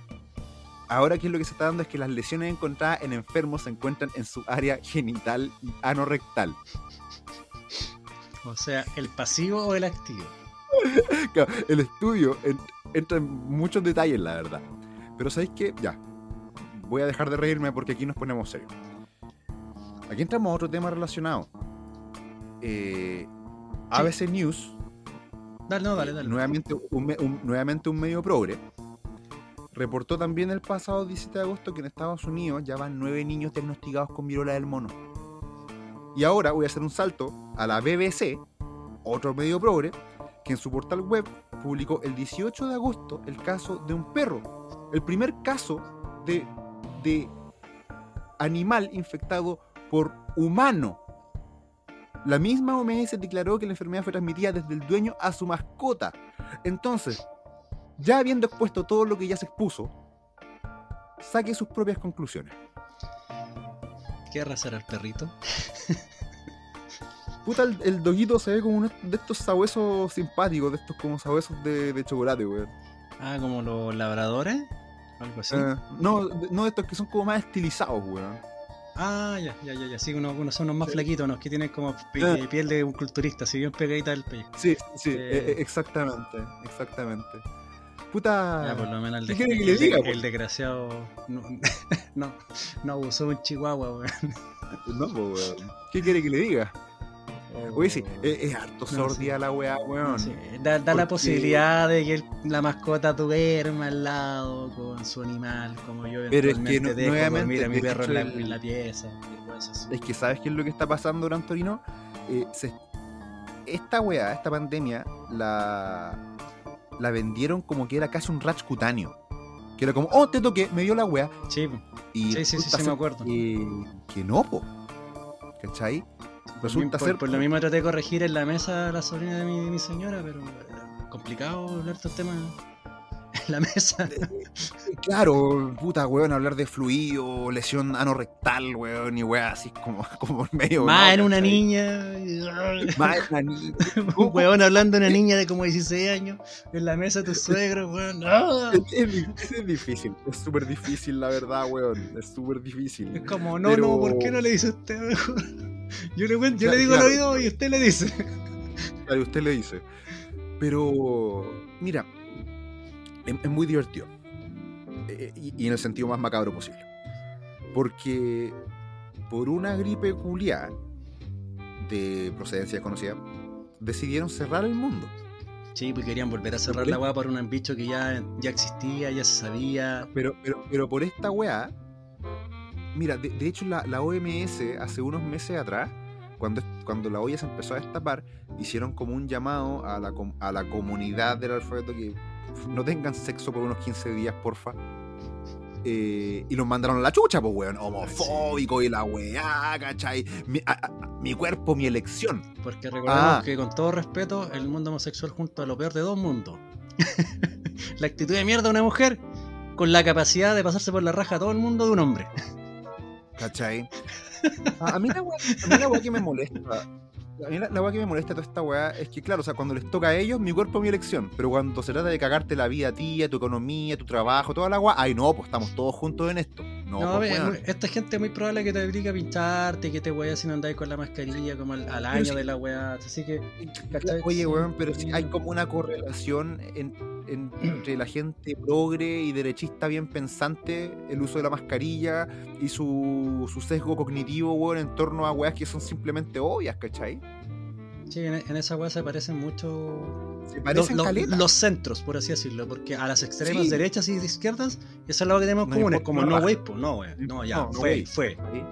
Speaker 1: ahora aquí lo que se está dando es que las lesiones encontradas en enfermos se encuentran en su área genital y anorrectal.
Speaker 3: O sea, ¿el pasivo o el activo?
Speaker 1: el estudio entra en muchos detalles, la verdad. Pero ¿sabéis qué? Ya, voy a dejar de reírme porque aquí nos ponemos serios. Aquí entramos a otro tema relacionado. Eh, ABC News.
Speaker 3: Dale, no, dale, dale.
Speaker 1: Nuevamente un, nuevamente un medio progre. Reportó también el pasado 17 de agosto que en Estados Unidos ya van nueve niños diagnosticados con viruela del mono. Y ahora voy a hacer un salto a la BBC, otro medio progre, que en su portal web publicó el 18 de agosto el caso de un perro. El primer caso de, de animal infectado por humano. La misma OMS declaró que la enfermedad fue transmitida desde el dueño a su mascota. Entonces, ya habiendo expuesto todo lo que ya se expuso, saque sus propias conclusiones.
Speaker 3: ¿Qué era el perrito?
Speaker 1: Puta, el, el doguito se ve como uno de estos sabuesos simpáticos, de estos como sabuesos de, de chocolate, weón.
Speaker 3: Ah, como los labradores. Algo así.
Speaker 1: Eh, no, de- no de estos que son como más estilizados, weón.
Speaker 3: Ah, ya, ya, ya, ya. Sí, unos, unos son unos más
Speaker 1: Sí.
Speaker 3: flaquitos, unos que tienen como pi-
Speaker 1: Ah.
Speaker 3: piel de un culturista, así bien pegadita del pelo.
Speaker 1: Sí, sí, eh, eh, exactamente, exactamente. Puta.
Speaker 3: Ya, por lo menos el,
Speaker 1: ¿qué
Speaker 3: de-
Speaker 1: quiere que le
Speaker 3: el
Speaker 1: diga,
Speaker 3: el desgraciado no, no, no abusó un chihuahua, weón.
Speaker 1: No, weón. ¿Qué quiere que le diga? Oye, sí, es, es harto
Speaker 3: No,
Speaker 1: sordida la weá, weón.
Speaker 3: Sí, da, da la posibilidad de que el- la mascota duerma al lado con su animal, como yo
Speaker 1: Pero es que no-
Speaker 3: dejo
Speaker 1: nuevamente,
Speaker 3: a mi perro en la, en la pieza cosas.
Speaker 1: Es que ¿sabes qué es lo que está pasando, Gran Torino? Eh, se- esta weá, esta pandemia, la, la vendieron como que era casi un rash cutáneo. Que era como, oh, te toqué, me dio la weá.
Speaker 3: Sí.
Speaker 1: Y
Speaker 3: Sí, sí, sí, sí, me acuerdo.
Speaker 1: Que, que no, po. ¿Cachai? Resulta
Speaker 3: por,
Speaker 1: ser.
Speaker 3: por lo mismo traté de corregir en la mesa a la sobrina de mi, de mi señora, pero era complicado hablar estos temas en la mesa.
Speaker 1: Claro, puta, weón, hablar de fluido, lesión anorrectal, weón, y weá, así como, como medio.
Speaker 3: Más
Speaker 1: ¿no?
Speaker 3: en una niña.
Speaker 1: Más en una niña.
Speaker 3: Un weón hablando de una niña de como 16 años en la mesa de tu suegro, weón. ¡Ah!
Speaker 1: Es, es di- es difícil, es súper difícil, la verdad, weón. Es súper
Speaker 3: Es
Speaker 1: difícil.
Speaker 3: como, no,
Speaker 1: Pero-
Speaker 3: no, ¿por qué no le dice usted mejor? Yo le, yo
Speaker 1: Claro,
Speaker 3: le digo al
Speaker 1: claro.
Speaker 3: oído y usted le dice.
Speaker 1: Claro, usted le dice. Pero, mira, es, es muy divertido. Eh, y, y en el sentido más macabro posible. Porque por una gripe culiada de procedencia desconocida, decidieron cerrar el mundo.
Speaker 3: Sí, pues querían volver a cerrar la weá por un bicho que ya, ya existía, ya se sabía.
Speaker 1: Pero, pero, pero por esta weá, mira, de, de hecho la, la OMS hace unos meses atrás, cuando, cuando la olla se empezó a destapar, hicieron como un llamado a la, a la comunidad del alfabeto que no tengan sexo por unos 15 días, porfa. Eh, y los mandaron a la chucha, pues, weón. Homofóbico y la weá, ¿cachai? Mi, a- a- mi cuerpo, mi elección.
Speaker 3: Porque recordemos
Speaker 1: Ah.
Speaker 3: que con todo respeto, el mundo homosexual junto a lo peor de dos mundos. la actitud de mierda de una mujer con la capacidad de pasarse por la raja a todo el mundo de un hombre.
Speaker 1: ¿Cachai? A, a mí la weá, a mí la weá que me molesta. A mí la, la que me molesta toda esta weá es que, claro, o sea, cuando les toca a ellos, mi cuerpo, mi elección. Pero cuando se trata de cagarte la vida a ti, tu economía, tu trabajo, toda la weá, ay no, pues estamos todos juntos en esto. No,
Speaker 3: No,
Speaker 1: pues,
Speaker 3: esta gente es muy probable que te obligue a pincharte, que te weas si no andáis con la mascarilla como al, al año de la weá. Así que, ¿cachai?
Speaker 1: Oye, weón, pero Sí. hay como una correlación en- en- entre la gente progre y derechista bien pensante, el uso de la mascarilla y su, su sesgo cognitivo, weón, en torno a weas que son simplemente obvias, ¿cachai?
Speaker 3: Sí, en, en esa weá se parecen mucho
Speaker 1: Se parecen
Speaker 3: los, centros, por así decirlo, porque a las extremas
Speaker 1: Sí.
Speaker 3: derechas y izquierdas, eso es lo que tenemos
Speaker 1: No
Speaker 3: comunes,
Speaker 1: importa.
Speaker 3: como no pues, no wey, no ya,
Speaker 1: No,
Speaker 3: fue, fue.
Speaker 1: Sí,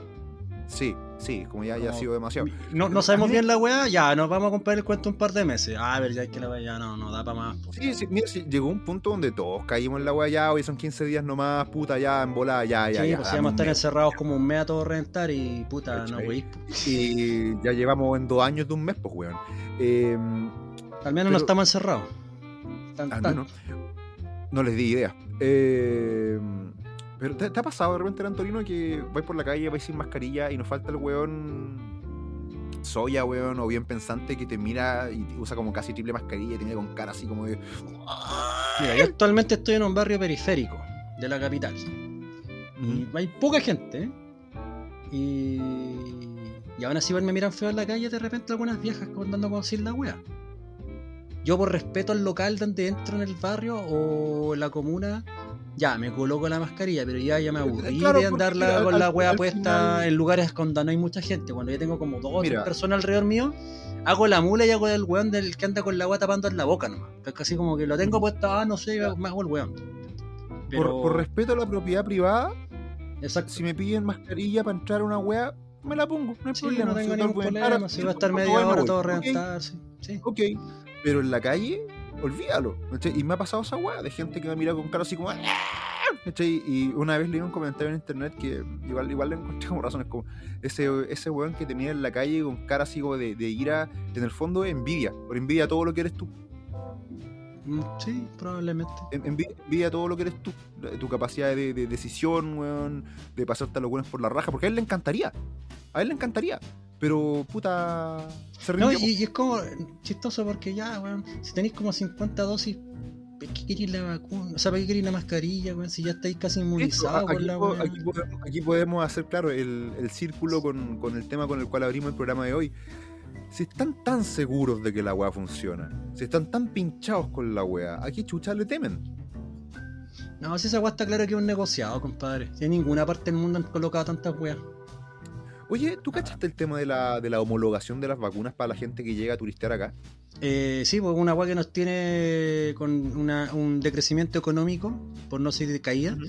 Speaker 1: sí, como ya, ya ha sido demasiado.
Speaker 3: No, no sabemos bien la weá, ya, nos vamos a comprar el cuento un par de meses. Ah, a ver, ya es que la weá ya no, no da para más.
Speaker 1: Sí, sí, mira, sí, llegó un punto donde todos caímos en la weá ya, hoy son 15 días nomás, puta, ya, en volada, ya, ya,
Speaker 3: sí,
Speaker 1: ya.
Speaker 3: pues
Speaker 1: dame
Speaker 3: vamos a estar encerrados como un mes a todo reventar y puta, no wey.
Speaker 1: Y ya llevamos en dos años de un mes, pues, weón. Eh,
Speaker 3: Al menos
Speaker 1: Pero-
Speaker 3: no estamos encerrados. Tan-
Speaker 1: al
Speaker 3: tan-
Speaker 1: menos, no les di idea. Eh, pero ¿te, te ha pasado de repente, Antonino, que vais por la calle, vais sin mascarilla y nos falta el weón soya, weón, o bien pensante que te mira y te usa como casi triple mascarilla y te mira con cara así como de...
Speaker 3: Mira, yo actualmente estoy en un barrio periférico de la capital. Y
Speaker 1: Ujú.
Speaker 3: hay poca gente. ¿eh? Y, y aún así igual me miran feo en la calle de repente algunas viejas contando como sin la wea. Yo por respeto al local donde entro en el barrio o en la comuna, ya me coloco la mascarilla, pero ya, ya me aburrí
Speaker 1: Claro,
Speaker 3: de andarla
Speaker 1: al-
Speaker 3: con la wea puesta
Speaker 1: final-
Speaker 3: en lugares donde no hay mucha gente. Cuando ya tengo como dos
Speaker 1: Mira.
Speaker 3: personas alrededor mío, hago la mula y hago el weón del que anda con la wea tapando en la boca nomás. Es casi como que lo tengo puesto, ah, no sé, me hago el weón.
Speaker 1: Por,
Speaker 3: Pero-
Speaker 1: por respeto a la propiedad privada,
Speaker 3: Exacto.
Speaker 1: si me piden mascarilla para entrar a una wea, me la pongo, no hay
Speaker 3: Sí,
Speaker 1: problema.
Speaker 3: no tengo
Speaker 1: Si
Speaker 3: ningún problema, si va a estar media
Speaker 1: me
Speaker 3: hora todo
Speaker 1: Ok,
Speaker 3: reventar, sí. sí.
Speaker 1: Ok, pero en la calle, olvídalo. ¿cachai? Y me ha pasado esa weá de gente que me mira con cara así como. "Ah". Y una vez leí un comentario en internet que igual, igual le encontré como razones, como ese, ese weón que tenía en la calle con cara así como de, de ira, en el fondo envidia, por envidia todo lo que eres tú.
Speaker 3: Mm, Sí, probablemente.
Speaker 1: En- envi- Envidia todo lo que eres tú, tu capacidad de, de decisión, weón, de pasarte a los buenos por la raja, porque a él le encantaría, a él le encantaría, pero puta, se
Speaker 3: No, y, y es como chistoso porque ya, weón, si tenéis como 50 dosis, ¿para qué queréis la vacuna? O sea, ¿para qué queréis la mascarilla, weón? Si ya estáis casi inmunizados
Speaker 1: aquí,
Speaker 3: la
Speaker 1: po-
Speaker 3: weón.
Speaker 1: aquí podemos, aquí podemos hacer claro el, el círculo con, con el tema con el cual abrimos el programa de hoy. Si están tan seguros de que la weá funciona, si están tan pinchados con la weá, ¿a qué chucha le temen?
Speaker 3: No, si esa weá está claro que es un negociado, compadre. Si en ninguna parte del mundo han colocado tantas weas.
Speaker 1: Oye, ¿tú cachaste el tema de la, de la homologación de las vacunas para la gente que llega a turistear acá?
Speaker 3: Eh, sí, pues una weá que nos tiene con una- un decrecimiento económico, por no decir de caída.
Speaker 1: Ujú.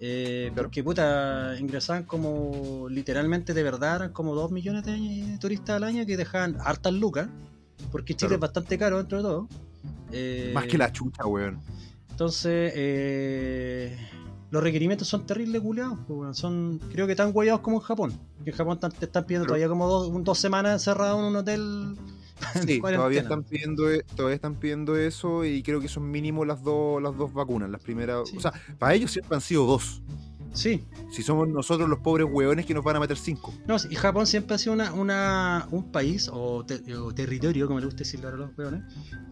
Speaker 3: Eh,
Speaker 1: Claro.
Speaker 3: Porque puta, ingresaban como literalmente de verdad, eran como 2 millones de turistas al año que dejaban hartas lucas, porque Chile
Speaker 1: Claro.
Speaker 3: es bastante caro dentro de todo. Eh,
Speaker 1: Más que la chucha, weón.
Speaker 3: Entonces, eh, los requerimientos son terribles, culiados. pues. Son, creo que tan huellados como en Japón. Que en Japón te están pidiendo
Speaker 1: Pero-
Speaker 3: todavía como dos, un- dos semanas encerrado en un hotel.
Speaker 1: Sí, todavía están pidiendo e- todavía están pidiendo eso y creo que son mínimo las dos las dos vacunas, las primeras,
Speaker 3: Sí.
Speaker 1: o sea, para ellos siempre han sido dos.
Speaker 3: Sí,
Speaker 1: Si somos nosotros los pobres hueones que nos van a meter cinco.
Speaker 3: no, y Japón siempre ha sido una, una, un país o, te- o territorio, como le gusta decirlo a los hueones,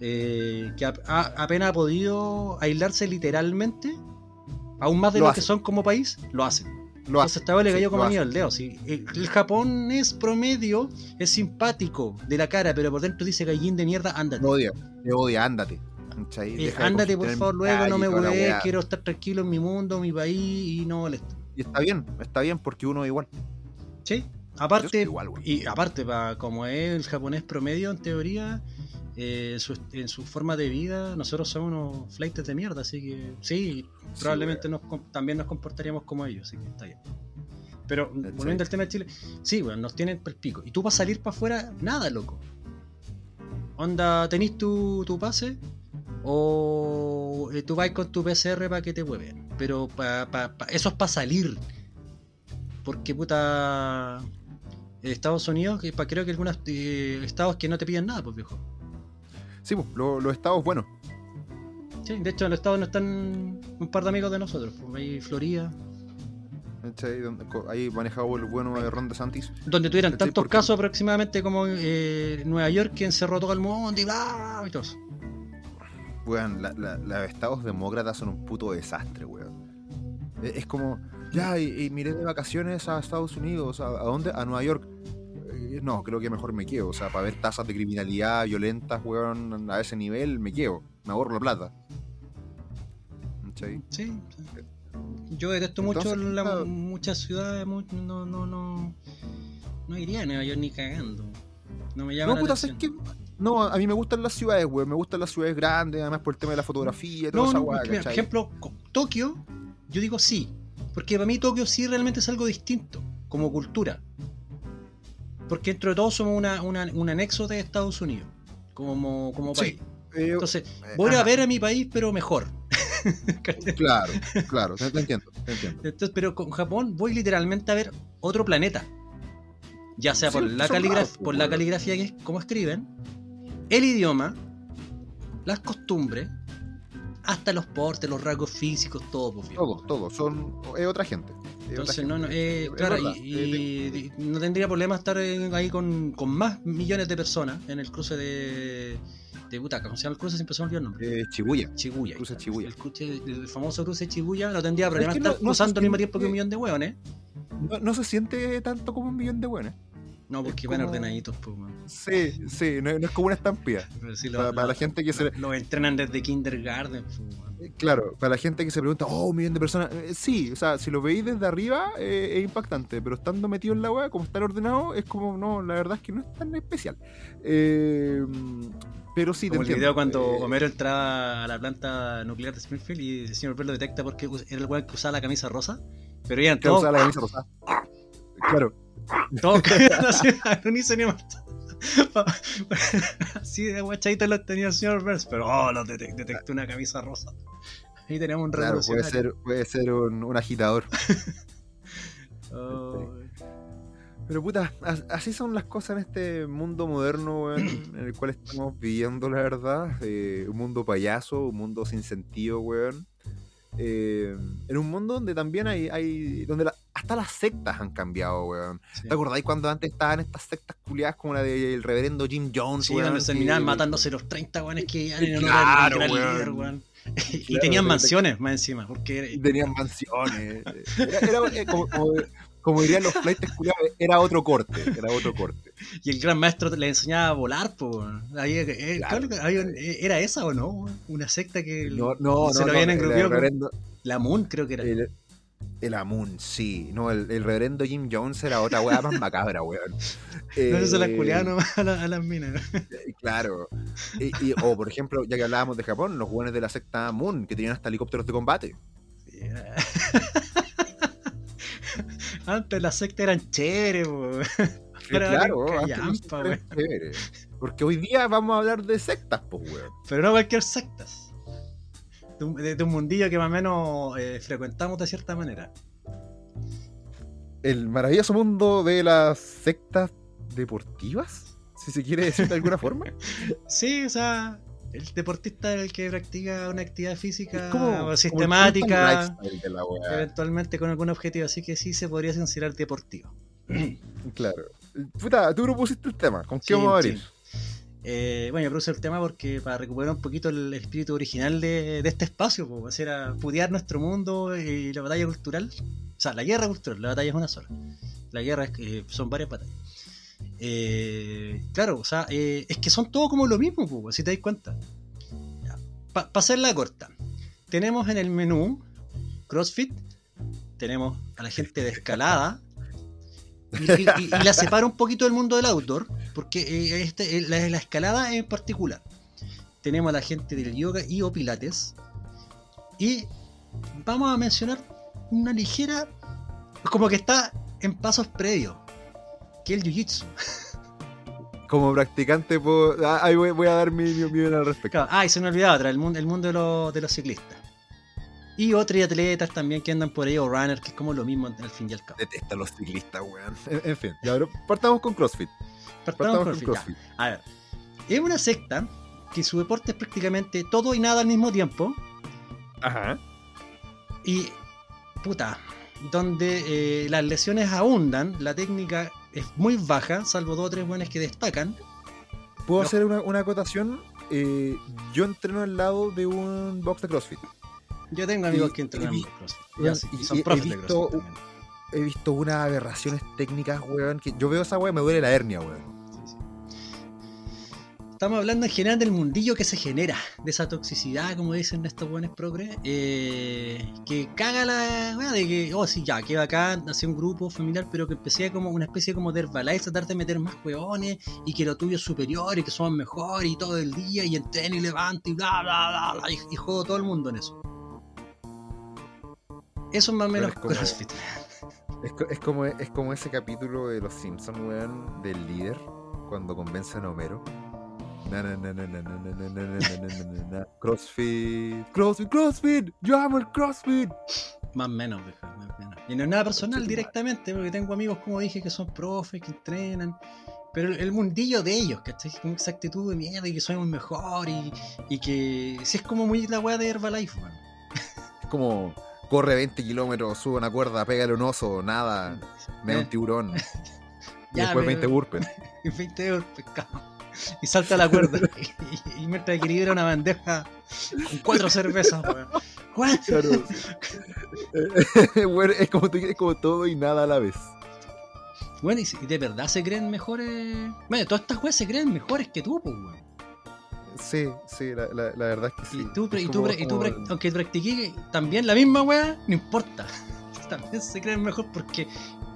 Speaker 3: eh, que apenas ha podido aislarse literalmente, aún más de
Speaker 1: Lo
Speaker 3: lo,
Speaker 1: hace.
Speaker 3: que son como país, lo hacen.
Speaker 1: Lo
Speaker 3: Entonces
Speaker 1: hacen.
Speaker 3: esta vez le
Speaker 1: Sí,
Speaker 3: cayó como
Speaker 1: lo
Speaker 3: anillo al dedo. sí. El, el japonés promedio es simpático de la cara, pero por dentro dice gallín de mierda, ándate.
Speaker 1: Te odia, te odia, ándate.
Speaker 3: Eh, ándate por favor luego, no me hueves, quiero estar tranquilo en mi mundo, mi país y no molesto.
Speaker 1: Y está bien, está bien porque uno es igual.
Speaker 3: Sí, aparte,
Speaker 1: igual,
Speaker 3: y aparte, pa, como es el japonés promedio en teoría, eh, su- en su forma de vida, nosotros somos unos flights de mierda, así que sí, probablemente nos, también nos comportaríamos como ellos, así que está bien. Pero volviendo al tema de Chile, sí, bueno, nos tienen per pico. Y tú para salir para afuera, nada, loco. Onda, ¿tenís tu, tu pase? O eh, tú vas con tu PCR para que te mueven. Pero pa, pa- pa- eso es para salir. Porque puta. Estados Unidos, creo que algunos eh, estados que no te piden nada, pues viejo.
Speaker 1: Sí, pues, lo- los estados buenos.
Speaker 3: Sí, de hecho, en los estados no están un par de amigos de nosotros. Pues ahí Florida,
Speaker 1: ¿cachai? Donde- co- Ahí manejado el bueno de Ron DeSantis.
Speaker 3: donde tuvieran
Speaker 1: ¿Cachai?
Speaker 3: tantos
Speaker 1: Porque-
Speaker 3: casos aproximadamente como eh, Nueva York, que encerró todo el mundo y bla, y todo eso.
Speaker 1: Weón, la- la- los estados demócratas son un puto desastre, weón. Es, es como, ya, y, y miré de vacaciones a Estados Unidos, ¿a, a dónde? A Nueva York. Eh, No, creo que mejor me quedo. O sea, para ver tasas de criminalidad violentas, weón, a ese nivel, me quedo. Me ahorro la plata. ¿Cachai?
Speaker 3: Sí. Yo detesto mucho
Speaker 1: Entonces,
Speaker 3: la-
Speaker 1: claro.
Speaker 3: muchas ciudades, no, no, no, no iría a Nueva York ni cagando. No me llama
Speaker 1: No,
Speaker 3: la
Speaker 1: puta,
Speaker 3: atención.
Speaker 1: ¿sabes qué? No, a mí me gustan las ciudades, weón. Me gustan las ciudades grandes, además por el tema de la fotografía y toda
Speaker 3: No,
Speaker 1: esa
Speaker 3: no, por ejemplo, Tokio, yo digo sí, porque para mí Tokio sí realmente es algo distinto, como cultura. Porque dentro de todo somos una, una- un anexo de Estados Unidos, como, como
Speaker 1: Sí,
Speaker 3: país.
Speaker 1: Eh,
Speaker 3: Entonces,
Speaker 1: eh,
Speaker 3: voy a ver a mi país, pero mejor.
Speaker 1: Claro, claro, te, entiendo, te entiendo.
Speaker 3: Entonces, pero con Japón voy literalmente a ver otro planeta. Ya sea
Speaker 1: Sí,
Speaker 3: por, la
Speaker 1: son
Speaker 3: caligraf-
Speaker 1: raros,
Speaker 3: por la
Speaker 1: weón.
Speaker 3: caligrafía que es, como escriben, el idioma, las costumbres, hasta los portes, los rasgos físicos, todo. pues, viejo.
Speaker 1: Todos, todos, son, es otra gente.
Speaker 3: Entonces, no, no, eh, claro,
Speaker 1: verdad,
Speaker 3: y,
Speaker 1: eh,
Speaker 3: y no tendría problema estar en- ahí con, con más millones de personas en el cruce de, de Butaca. ¿Cómo se llama el cruce? Siempre se me olvidó el nombre.
Speaker 1: eh, Shibuya.
Speaker 3: Shibuya.
Speaker 1: cruce. Shibuya.
Speaker 3: El, cruce- el famoso cruce Chibuya no tendría problema
Speaker 1: que
Speaker 3: estar
Speaker 1: no- no
Speaker 3: cruzando al mismo tiempo que un millón de hueones.
Speaker 1: No, no se siente tanto como un millón de buenos.
Speaker 3: No, porque van
Speaker 1: como-
Speaker 3: ordenaditos, pues, weón.
Speaker 1: Sí, sí, no, no es como una estampida.
Speaker 3: Lo-
Speaker 1: Para, para
Speaker 3: lo-
Speaker 1: la gente que se.
Speaker 3: Los entrenan desde kindergarten, pues, weón.
Speaker 1: Claro, para la gente que se pregunta, oh, un millón de personas. eh, sí, o sea, si lo veis desde arriba eh, es impactante, pero estando metido en la web, como estar ordenado, es como, no, la verdad es que no es tan especial. Eh, pero sí, te
Speaker 3: Como el
Speaker 1: entiendo.
Speaker 3: video cuando
Speaker 1: Eh,
Speaker 3: Homero entraba a la planta nuclear de Springfield y el señor Burns lo detecta porque era el weón que usaba la camisa rosa. Pero eran
Speaker 1: claro,
Speaker 3: todos,
Speaker 1: usaba la camisa rosada. Claro,
Speaker 3: todos cagados así al unísono. Así de guachadito los tenía el señor Burns, pero oh, lo detec- detectó una camisa rosa. Ahí tenemos un
Speaker 1: Claro, puede ser, puede ser un, un agitador.
Speaker 3: Oh,
Speaker 1: Pero puta, as- así son las cosas en este mundo moderno, weón, en el cual estamos viviendo, la verdad. Eh, un mundo payaso, un mundo sin sentido, weón. Eh, en un mundo donde también hay, hay donde la- hasta las sectas han cambiado, weón.
Speaker 3: sí.
Speaker 1: ¿Te acordáis cuando antes estaban estas sectas culiadas como la del reverendo Jim Jones,
Speaker 3: Sí,
Speaker 1: weón?
Speaker 3: donde terminaban matándose los 30 weones que iban en
Speaker 1: Claro, weón.
Speaker 3: líder, weón. y
Speaker 1: Claro,
Speaker 3: tenían
Speaker 1: te-
Speaker 3: mansiones más encima, porque
Speaker 1: Tenían mansiones. Era, era, eh, como, como- como dirían los flights culiados, era otro corte, era otro corte.
Speaker 3: y el gran maestro le enseñaba a volar, pues. Había- eh,
Speaker 1: Claro.
Speaker 3: claro que había un- eh, ¿Era esa o no? Una secta que
Speaker 1: No, no,
Speaker 3: se
Speaker 1: no,
Speaker 3: lo habían engrupido
Speaker 1: reverendo-
Speaker 3: la Moon creo que era.
Speaker 1: El, el Amun, sí. No, el, el reverendo Jim Jones era otra weá más macabra, weón.
Speaker 3: no sé, se las
Speaker 1: Eh,
Speaker 3: culiaban nomás a, la- a las minas.
Speaker 1: eh, Claro. Y, y- o, por ejemplo, ya que hablábamos de Japón, los weones de la secta Moon, que tenían hasta helicópteros de combate.
Speaker 3: Antes las sectas eran chéveres, weón. Pero
Speaker 1: claro,
Speaker 3: callampa,
Speaker 1: chéveres. Porque hoy día vamos a hablar de sectas, pues, weón.
Speaker 3: Pero no cualquier sectas. De un, de- de un mundillo que más o menos eh, frecuentamos de cierta manera.
Speaker 1: El maravilloso mundo de las sectas deportivas, si se quiere decir de alguna forma.
Speaker 3: Sí, o sea, el deportista es el que practica una actividad física
Speaker 1: como-
Speaker 3: sistemática, eventualmente con algún objetivo, así que sí se podría considerar deportivo.
Speaker 1: Claro. Puta, tú propusiste el tema. ¿Con qué
Speaker 3: Sí,
Speaker 1: vamos a abrir?
Speaker 3: sí. Eh, bueno, yo propuse el tema porque para recuperar un poquito el espíritu original de, este espacio, pues, era pudear nuestro mundo y la batalla cultural. O sea, la guerra cultural, la batalla es una sola. La guerra es que son varias batallas. Eh, claro, o sea, eh, es que son todos como lo mismo, pues, si te das cuenta. Para hacerla corta, tenemos en el menú CrossFit, tenemos a la gente de escalada, y, y- y- y la separa un poquito del mundo del outdoor, porque eh, este, eh, la, la escalada en particular. Tenemos a la gente del yoga y o pilates. Y vamos a mencionar una ligera, como que está en pasos previos, que el jiu-jitsu.
Speaker 1: Como practicante, puedo- ah, ahí voy, voy a dar mi, mi opinión al respecto.
Speaker 3: Claro, Ah, y se me olvidaba otra, el mundo, el mundo de, los, de los ciclistas. Y otros atletas también que andan por ahí, o runners, que es como lo mismo al fin y al cabo.
Speaker 1: Detesto a los ciclistas, weón. En, en fin, ya, pero partamos con CrossFit.
Speaker 3: Partamos
Speaker 1: Partamos
Speaker 3: con.
Speaker 1: CrossFit.
Speaker 3: A ver, es una secta que su deporte es prácticamente todo y nada al mismo tiempo.
Speaker 1: Ajá.
Speaker 3: Y, puta, donde eh, las lesiones abundan, la técnica es muy baja, salvo dos o tres buenas que destacan.
Speaker 1: ¿Puedo
Speaker 3: No.
Speaker 1: hacer una, una acotación? Eh, yo entreno al lado de un box de CrossFit.
Speaker 3: Yo tengo amigos
Speaker 1: Y-
Speaker 3: que entrenan
Speaker 1: y-
Speaker 3: CrossFit.
Speaker 1: y-
Speaker 3: Ya, sí,
Speaker 1: y-
Speaker 3: son
Speaker 1: he
Speaker 3: profes de
Speaker 1: visto-
Speaker 3: CrossFit.
Speaker 1: He visto unas aberraciones técnicas, weón, que yo veo esa weón y me duele la hernia, weón.
Speaker 3: Sí, sí. Estamos hablando en general del mundillo que se genera, de esa toxicidad, como dicen estos buenos progres, eh, que caga la weá de que, oh sí, ya, que bacán, hacía un grupo familiar, pero que empecé como una especie como de Herbalife, tratar de meter más weones, y que lo tuyo es superior, y que somos mejor, y todo el día, y entreno y levanto, y bla, bla, bla, bla, y, y juego todo el mundo en eso. Eso es más o menos
Speaker 1: es como-
Speaker 3: CrossFit.
Speaker 1: Es, es como, es como ese capítulo de Los Simpsons, weón, del líder, cuando convencen a Homero. Na, na, na, na, na, na, na, na, na, na, na, na, na, na. CrossFit, CrossFit, CrossFit, yo amo el CrossFit.
Speaker 3: Más o menos, viejo, más menos. Y no es nada personal directamente, porque tengo amigos, como dije, que son profes, que entrenan. Pero el, el mundillo de ellos, ¿cachai? Con esa actitud de mierda y que somos mejor y, y que. Si es como muy la weá de Herbalife, weón.
Speaker 1: Es como, corre 20 kilómetros, sube una cuerda, pégale un oso, nada, me da un tiburón. Y
Speaker 3: Ya,
Speaker 1: después
Speaker 3: pero-
Speaker 1: 20 burpees.
Speaker 3: y 20 euros pescado. Y salta la cuerda. y, y mientras equilibra una bandeja con cuatro cervezas, weón.
Speaker 1: Claro. Es, como, es como todo y nada a la vez.
Speaker 3: Bueno, y de verdad se creen mejores. Bueno, todas estas weas se creen mejores que tú, pues, weón.
Speaker 1: Sí, sí, la, la- la verdad es que sí.
Speaker 3: Y tú, y tú,
Speaker 1: como-
Speaker 3: y tú
Speaker 1: como-
Speaker 3: aunque practiqué también la misma weá, no importa. También se creen mejor porque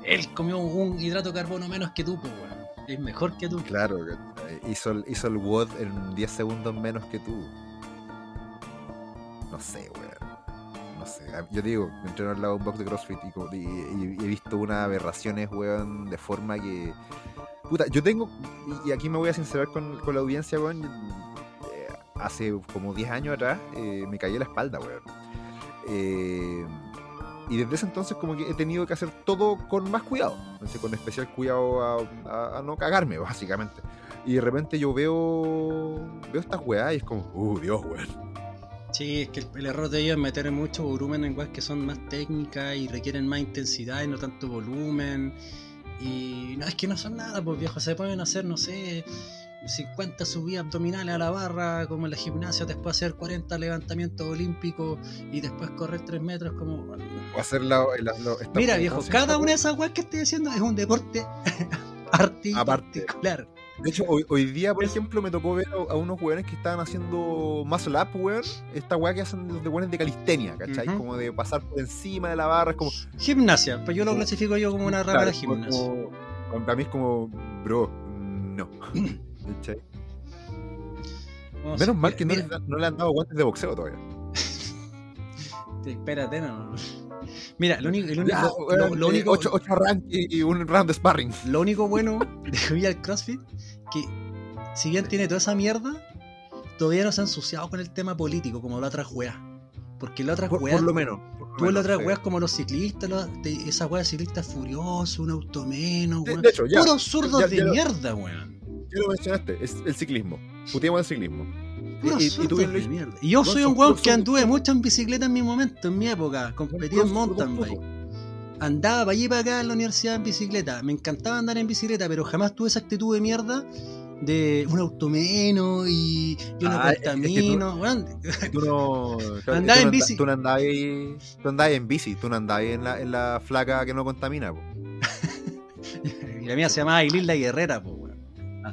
Speaker 3: él comió un hidrato de carbono menos que tú, pues weón. Es mejor que tú.
Speaker 1: Claro, ¿cachai? hizo el, hizo el WOD en 10 segundos menos que tú. No sé, weón. No sé. A- Yo digo, me entreno al lado de un box de CrossFit y, y- he visto unas aberraciones, weón, de forma que. Puta, yo tengo. Y y aquí me voy a sincerar con, con la audiencia, weón. Hace como 10 años atrás eh, me en la espalda, weón. Eh, y desde ese entonces como que he tenido que hacer todo con más cuidado, con especial cuidado a, no cagarme, básicamente. Y de repente yo veo veo estas weas y es como, uh, Dios, weón.
Speaker 3: Sí, es que el, el error de ellos es meter mucho volumen en weas que son más técnicas y requieren más intensidad y no tanto volumen. Y no, es que no son nada, pues viejo, se pueden hacer, no sé, 50 subidas abdominales a la barra, como en la gimnasia, después hacer 40 levantamientos olímpicos y después correr 3 metros, como... bueno, no.
Speaker 1: O hacer la, la- la- esta-
Speaker 3: Mira, viejo,
Speaker 1: ¿cómo se
Speaker 3: cada una de esas weas que estoy diciendo es un deporte particular.
Speaker 1: De hecho, hoy, hoy día, por ejemplo, me tocó ver a, a unos weones que estaban haciendo muscle up, weón. Esta weá que hacen los de weones de calistenia, ¿cachai? Como de pasar por encima de la barra, es como...
Speaker 3: Gimnasia, pues yo lo clasifico yo como una rama
Speaker 1: claro,
Speaker 3: de gimnasia.
Speaker 1: como- para mí es como, bro, no. ¿Cachai? Menos mal
Speaker 3: mira,
Speaker 1: que no,
Speaker 3: mira,
Speaker 1: le, no le han dado guantes de boxeo todavía.
Speaker 3: Espérate, no. Mira, lo único, el único,
Speaker 1: Ya,
Speaker 3: lo,
Speaker 1: weón,
Speaker 3: lo único,
Speaker 1: ocho, ocho y un round de sparring.
Speaker 3: lo único bueno de Villa el CrossFit, que si bien tiene toda esa mierda, todavía no se ha ensuciado con el tema político, como la otra weas. Porque la otra
Speaker 1: Por,
Speaker 3: weas,
Speaker 1: por lo menos. por
Speaker 3: tú
Speaker 1: menos,
Speaker 3: las otras
Speaker 1: sí.
Speaker 3: weas como los ciclistas, los- de- esas weas ciclistas furiosos, un auto menos, weón.
Speaker 1: de hecho, ya,
Speaker 3: Puros zurdos
Speaker 1: ya-
Speaker 3: de
Speaker 1: lo-
Speaker 3: mierda, weón.
Speaker 1: Ya lo mencionaste, es el ciclismo. Puteamos el ciclismo. Y, y
Speaker 3: zurdos
Speaker 1: tú bien lo
Speaker 3: de
Speaker 1: dijiste.
Speaker 3: mierda. Y yo soy un weón que anduve mucho en bicicleta en mi momento, en mi época. Competí en mountain bike. andaba para allí y para acá en la universidad en bicicleta. Me encantaba andar en bicicleta, pero jamás tuve esa actitud de mierda de un auto menos y yo no
Speaker 1: Ah, es que tú-
Speaker 3: contamino.
Speaker 1: Tú no.
Speaker 3: Andaba en
Speaker 1: no
Speaker 3: bici.
Speaker 1: Tú no andabas ahí- tú andabas en bici, tú no andabas en la, en la flaca que no contamina, po.
Speaker 3: y la mía se llamaba Aileen la Guerrera, po,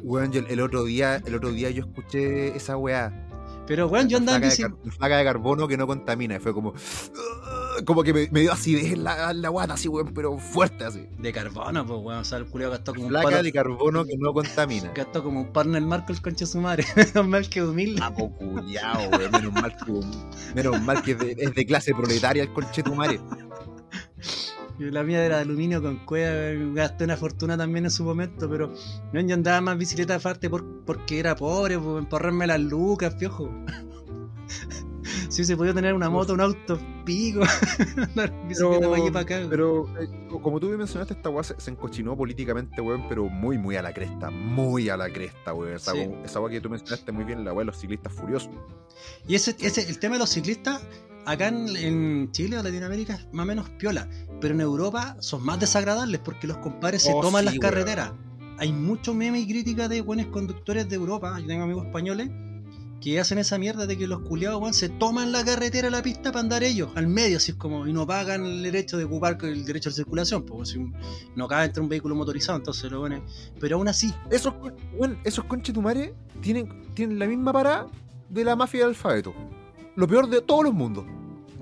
Speaker 3: weón.
Speaker 1: Yo el otro día, el otro día yo escuché esa weá.
Speaker 3: Pero weón, yo andaba en
Speaker 1: flaca, de carbono que no contamina. Y fue como. "Ugh", Como que me, me dio acidez en la, en la guata, así, weón, pero fuerte así.
Speaker 3: De carbono, pues weón. O sea, el culiao gastó como un
Speaker 1: Flaca
Speaker 3: paro-
Speaker 1: de carbono que no contamina.
Speaker 3: Gastó como un partner marco el conche de su madre. Menos mal que humilde.
Speaker 1: Papo culiao, weón. Menos mal que, menos mal que es de, es de clase proletaria el conchetumare.
Speaker 3: Yo La mía era de aluminio con cueva, gasté una fortuna también en su momento, pero no, yo andaba más bicicleta aparte por, porque era pobre, por emporrarme las lucas, piojo. Si se podía tener una moto, un auto pico, andar bicicleta para allí y para acá.
Speaker 1: Pero, eh, como tú bien mencionaste, esta weá se, se encochinó políticamente, weón, pero muy, muy a la cresta. Muy a la cresta, weón. Esa,
Speaker 3: Sí.
Speaker 1: weá- esa weá que tú mencionaste muy bien, la weá de los ciclistas furiosos.
Speaker 3: Y ese, ese, el tema de los ciclistas, acá en, en Chile o Latinoamérica es más o menos piola, pero en Europa son más desagradables porque los compadres se
Speaker 1: Oh,
Speaker 3: toman
Speaker 1: sí,
Speaker 3: las
Speaker 1: weón.
Speaker 3: carreteras. Hay mucho meme y crítica de buenos conductores de Europa, yo tengo amigos españoles, que hacen esa mierda de que los culiados weón, se toman la carretera, la pista para andar ellos, al medio, así es como, y no pagan el derecho de ocupar el derecho de circulación, porque si no cabe entre un vehículo motorizado, entonces lo ponen. Pero aún así,
Speaker 1: Esos, esos conchetumares tienen, tienen la misma parada de la mafia del alfabeto. Lo peor de todos los mundos.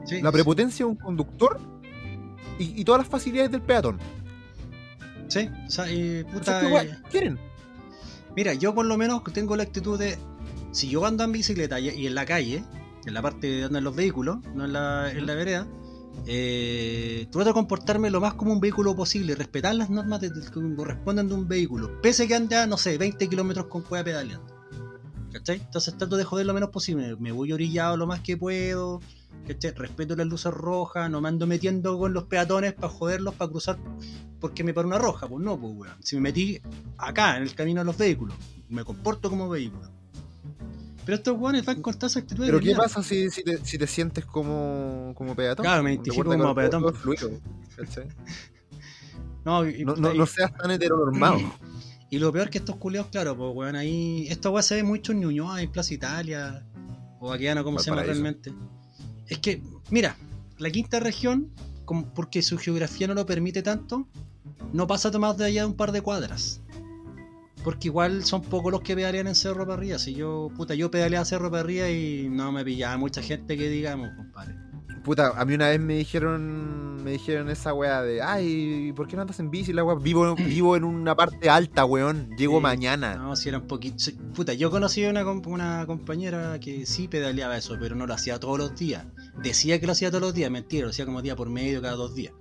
Speaker 3: sí,
Speaker 1: La prepotencia de un conductor y, y todas las facilidades del peatón.
Speaker 3: sí, o sea, y
Speaker 1: O sea,
Speaker 3: puta,
Speaker 1: ¿qué
Speaker 3: eh,
Speaker 1: quieren?
Speaker 3: Mira, yo por lo menos tengo la actitud de. Si yo ando en bicicleta y, en la calle, en la parte de donde andan los vehículos, no en la, en la vereda, eh, trato de comportarme lo más como un vehículo posible, respetar las normas de, de- que corresponden de un vehículo, pese a que ande a, no sé, 20 kilómetros con cueva pedaleando. ¿Cachai? Entonces trato de joder lo menos posible, me voy orillado lo más que puedo, ¿cachai? Respeto las luces rojas, no me ando metiendo con los peatones para joderlos, para cruzar porque me paró una roja, pues no, pues weón. Si me metí acá, en el camino de los vehículos, me comporto como vehículo. Pero estos weones van con toda esa actitud de
Speaker 1: Pero ¿qué
Speaker 3: mierda.
Speaker 1: pasa si, si, te, si te sientes como, como peatón?
Speaker 3: Claro, me identifico como peatón. No, y,
Speaker 1: No, no, no seas tan heteronormado.
Speaker 3: y lo peor que estos culeos, claro, pues weón, ahí. Esto weón se ve mucho en Ñuñoa, en Plaza Italia, o aquí no como se llama realmente. Es que, mira, la quinta región, como porque su geografía no lo permite tanto, no pasa más de allá de un par de cuadras. Porque igual son pocos los que pedalean en Cerro Parrilla. Si yo, puta, yo pedaleaba Cerro Parrilla y no me pillaba mucha gente que digamos, compadre.
Speaker 1: Puta, a mí una vez me dijeron me dijeron esa weá de, ay, ¿por qué no andas en bici? La weá, vivo, vivo en una parte alta, weón. Llego
Speaker 3: Sí.
Speaker 1: mañana.
Speaker 3: No, si era un poquito. sí, Puta, yo conocí a una, una compañera que sí pedaleaba eso, pero no lo hacía todos los días. Decía que lo hacía todos los días, mentira, lo hacía como día por medio, cada dos días.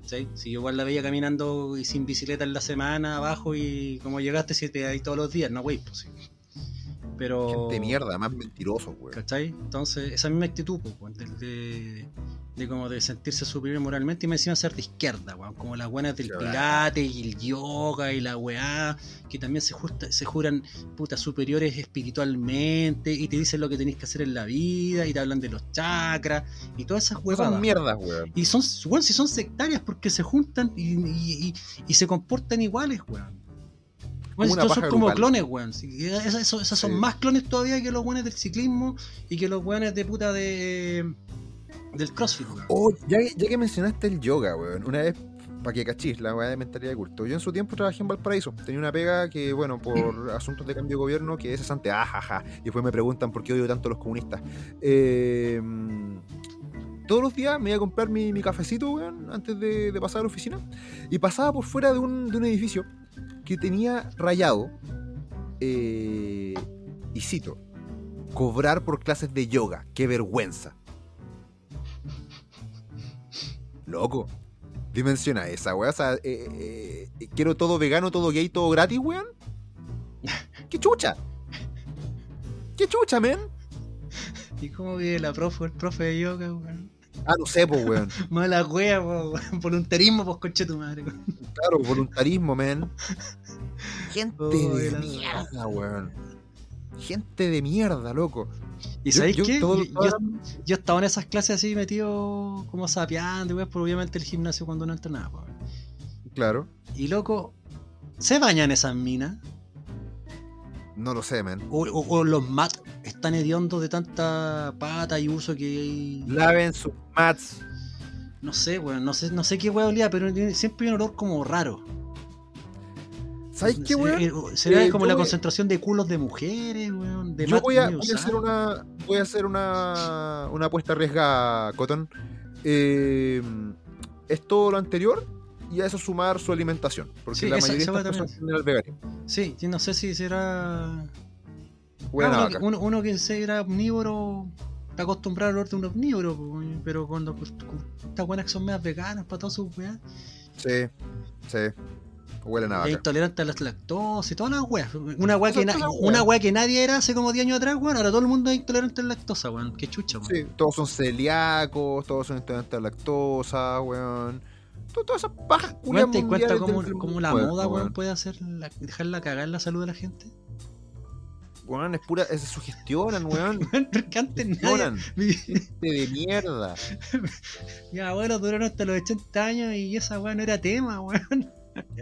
Speaker 3: ¿Cachai? Si yo igual la veía caminando y sin bicicleta en la semana abajo y como llegaste si te ahí todos los días, no wey, pues sí. Pero.
Speaker 1: Gente de mierda, más mentirosos, weón.
Speaker 3: ¿Cachai? Entonces, esa misma actitud, pues, de, de, de como de sentirse superior moralmente y me encima ser de izquierda, weón. Como las buenas del pilate y el yoga y la weá, que también se, justa, se juran puta superiores espiritualmente y te dicen lo que tenés que hacer en la vida y te hablan de los chakras y todas esas
Speaker 1: Son
Speaker 3: huevadas.
Speaker 1: mierdas, weón.
Speaker 3: Y son, weón, si son sectarias porque se juntan y, y- y- y se comportan iguales, weón.
Speaker 1: Una
Speaker 3: todos son como
Speaker 1: grupal.
Speaker 3: clones, weón. Esas, esas- esas son
Speaker 1: Sí.
Speaker 3: más clones todavía que los weones del ciclismo y que los weones de puta de del crossfit, weón.
Speaker 1: Oh, ya, ya que mencionaste el yoga, weón, una vez, para que cachis, la weá de mentalidad de culto. Yo en su tiempo trabajé en Valparaíso. Tenía una pega que, bueno, por asuntos de cambio de gobierno, que es cesante, ajaja. Y después me preguntan por qué odio tanto a los comunistas. Eh, todos los días me iba a comprar mi, mi cafecito, weón, antes de, de pasar a la oficina. Y pasaba por fuera de un, de un edificio que tenía rayado, eh, y cito, cobrar por clases de yoga. ¡Qué vergüenza! Loco. Dimensiona esa, weón. O sea, eh, eh, eh, quiero todo vegano, todo gay, todo gratis, weón. ¡Qué chucha! ¡Qué chucha, men!
Speaker 3: ¿Y cómo vive la profe, el profe de yoga, weón?
Speaker 1: Ah, no sé, pues, weón.
Speaker 3: Mala wea, po, weón. Voluntarismo, pues conche tu madre, weón.
Speaker 1: Claro, voluntarismo, men. Gente
Speaker 3: Oh,
Speaker 1: de
Speaker 3: la
Speaker 1: mierda, weón. Gente de mierda, loco.
Speaker 3: ¿Y
Speaker 1: Yo-
Speaker 3: sabéis
Speaker 1: yo
Speaker 3: qué?
Speaker 1: todo-
Speaker 3: Yo, yo- yo estaba en esas clases así metido como sapeando, weón, por obviamente el gimnasio cuando no entrenaba, po, weón.
Speaker 1: Claro.
Speaker 3: Y loco, ¿se bañan esas minas?
Speaker 1: No lo sé, men.
Speaker 3: O, o- o los mat están hediondos de tanta pata y uso que hay.
Speaker 1: Laven sus mats.
Speaker 3: No sé, weón, no sé, no sé qué weón olía, pero siempre hay un olor como raro.
Speaker 1: ¿Sabes qué, weón?
Speaker 3: eh, Será
Speaker 1: Eh,
Speaker 3: como la
Speaker 1: voy-
Speaker 3: concentración de culos de mujeres, weón. De
Speaker 1: Yo voy a, voy a hacer una voy a hacer una, una apuesta arriesgada, Cotton. Eh, es todo lo anterior y a eso sumar su alimentación. Porque
Speaker 3: Sí,
Speaker 1: la
Speaker 3: esa-
Speaker 1: mayoría de estas personas tienen el veganismo.
Speaker 3: Sí, no sé si será.
Speaker 1: Buena
Speaker 3: Ah, uno, uno- que será omnívoro está acostumbrado al olor de un omnívoro, pero cuando estas buenas que son más veganas para todas sus weas,
Speaker 1: Sí, sí. Huelen a vaca.
Speaker 3: intolerante a las lactosa y todas las weas. Una wea, que, na-
Speaker 1: la
Speaker 3: una
Speaker 1: wea
Speaker 3: que nadie era hace como 10 años atrás, weón. Ahora todo el mundo es intolerante a la lactosa, weón. Qué chucha, weón.
Speaker 1: Sí, todos son celíacos, todos son intolerantes a la lactosa, weón. To- Todas esas pajas
Speaker 3: Weón,
Speaker 1: culias
Speaker 3: ¿Te cuenta cómo,
Speaker 1: del- del
Speaker 3: cómo la moda, weón, puede hacer la- dejarla cagar la salud de la gente?
Speaker 1: Weón, es pura, se sugestionan, weón.
Speaker 3: Porque antes nadie.
Speaker 1: De mierda.
Speaker 3: mi abuelo duraron hasta los 80 años y esa weá no era tema, weón.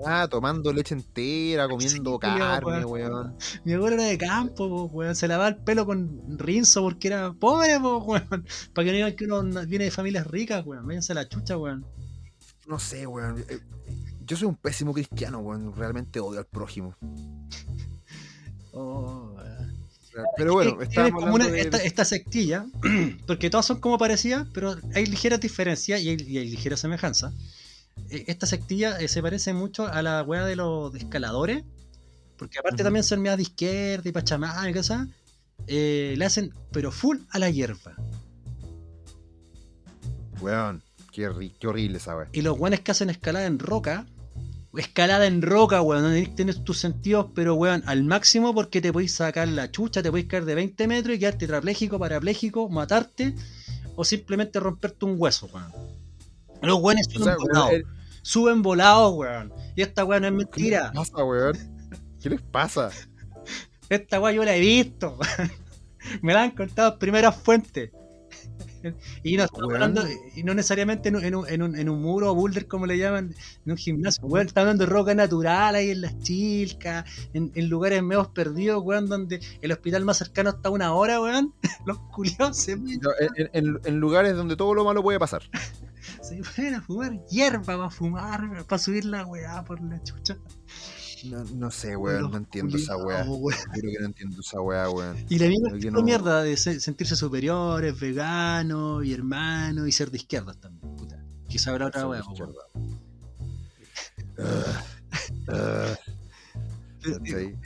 Speaker 1: Ah, tomando leche entera, comiendo
Speaker 3: Sí,
Speaker 1: carne, weón.
Speaker 3: Mi abuelo era de campo, po, weón. Se lavaba el pelo con rinzo porque era pobre, po, weón. Para que no digan que uno viene de familias ricas, weón. Váyanse a la chucha, weón.
Speaker 1: No sé, weón. Eh, Yo soy un pésimo cristiano, weón. Realmente odio al prójimo.
Speaker 3: Oh.
Speaker 1: Pero bueno,
Speaker 3: como una-
Speaker 1: hablando de...
Speaker 3: esta, esta sectilla, porque todas son como parecidas, pero hay ligeras diferencias y hay, y hay ligeras semejanzas. Eh, Esta sectilla eh, se parece mucho a la weá de los escaladores, porque aparte también son medias de izquierda y pachamán y cosas, eh, le hacen, pero full a la hierba.
Speaker 1: Weón, qué, ri- qué horrible esa weón.
Speaker 3: Y los weones que hacen escalada en roca, escalada en roca, weón, tienes tus sentidos, pero weón, al máximo porque te podéis sacar la chucha, te podéis caer de 20 metros y quedarte tetrapléjico, parapléjico, matarte o simplemente romperte un hueso, weón. Los weones
Speaker 1: O
Speaker 3: suben
Speaker 1: sea,
Speaker 3: volados,
Speaker 1: weón,
Speaker 3: suben volados, weón. Y esta weón no es
Speaker 1: ¿qué
Speaker 3: mentira.
Speaker 1: les pasa, weón? ¿Qué les pasa?
Speaker 3: Esta weá yo la he visto. Me la han contado primeras fuentes. Y no estamos hablando, y no necesariamente en un, en, un, en, un, muro o boulder como le llaman, en un gimnasio, weón, está hablando de roca natural ahí en las chilcas, en, en lugares menos perdidos, weón, donde el hospital más cercano está una hora, weón. Los culiados se,
Speaker 1: En, lugares donde todo lo malo puede pasar.
Speaker 3: se pueden a fumar hierba para fumar, para subir la weá por la chucha.
Speaker 1: No, no sé, weón, no entiendo esa weá. Juro que no entiendo esa weá, weón.
Speaker 3: Y la actitud
Speaker 1: no-
Speaker 3: mierda de se- sentirse superiores, veganos y hermanos y ser de izquierdas también, puta. Quizá habrá otra
Speaker 1: izquierda.
Speaker 3: weón.
Speaker 1: Ah, ah.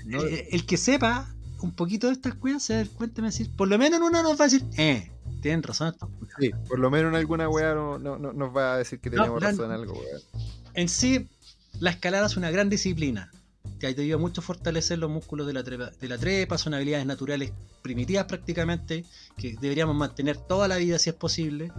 Speaker 1: No,
Speaker 3: Eh, El que sepa un poquito de estas weas se va a dar cuenta decir, por lo menos en una nos va a decir, eh, tienen razón estos
Speaker 1: sí, por lo menos en alguna weá no, no- no- nos va a decir que tenemos razón en algo, weón.
Speaker 3: En sí, la escalada es una gran disciplina. Te ayuda mucho a fortalecer los músculos de la, trepa, de la trepa, son habilidades naturales primitivas prácticamente, que deberíamos mantener toda la vida si es posible.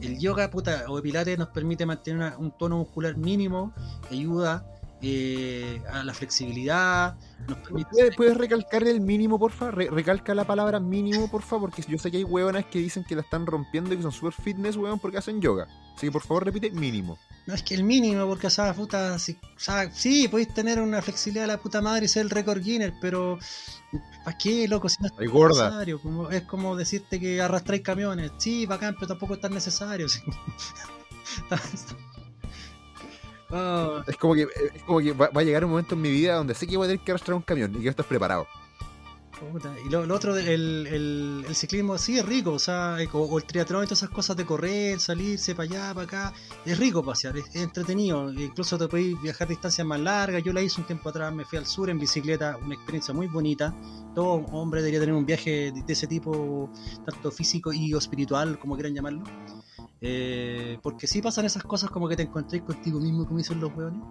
Speaker 3: El yoga puta, o el pilates nos permite mantener un tono muscular mínimo, ayuda eh, a la flexibilidad, nos permite...
Speaker 1: ¿Puedes, puedes recalcar el mínimo, porfa? Re- recalca la palabra mínimo, porfa, porque yo sé que hay hueonas que dicen que la están rompiendo y que son super fitness, hueón, porque hacen yoga. Así que por favor repite mínimo.
Speaker 3: No es que el mínimo, porque o sea, puta, si- o sea, sí, podéis tener una flexibilidad de la puta madre y ser el récord Guinness, pero ¿para qué, loco? Si no es
Speaker 1: gorda.
Speaker 3: necesario. Como, es como decirte que arrastráis camiones. Sí, bacán, pero tampoco es tan necesario. Oh,
Speaker 1: Es como que, es como que va, va a llegar un momento en mi vida donde sé que voy a tener que arrastrar un camión y que estar preparado.
Speaker 3: puta. Y lo, lo otro, el, el, el ciclismo sí es rico, o sea, o, o el triatlón y todas esas cosas de correr, salirse para allá, para acá, es rico pasear, es, es entretenido, incluso te podéis viajar distancias más largas, yo la hice un tiempo atrás, me fui al sur en bicicleta, una experiencia muy bonita, todo hombre debería tener un viaje de, de ese tipo, tanto físico y o espiritual, como quieran llamarlo, Eh, porque sí pasan esas cosas como que te encontréis contigo mismo, como dicen los weones,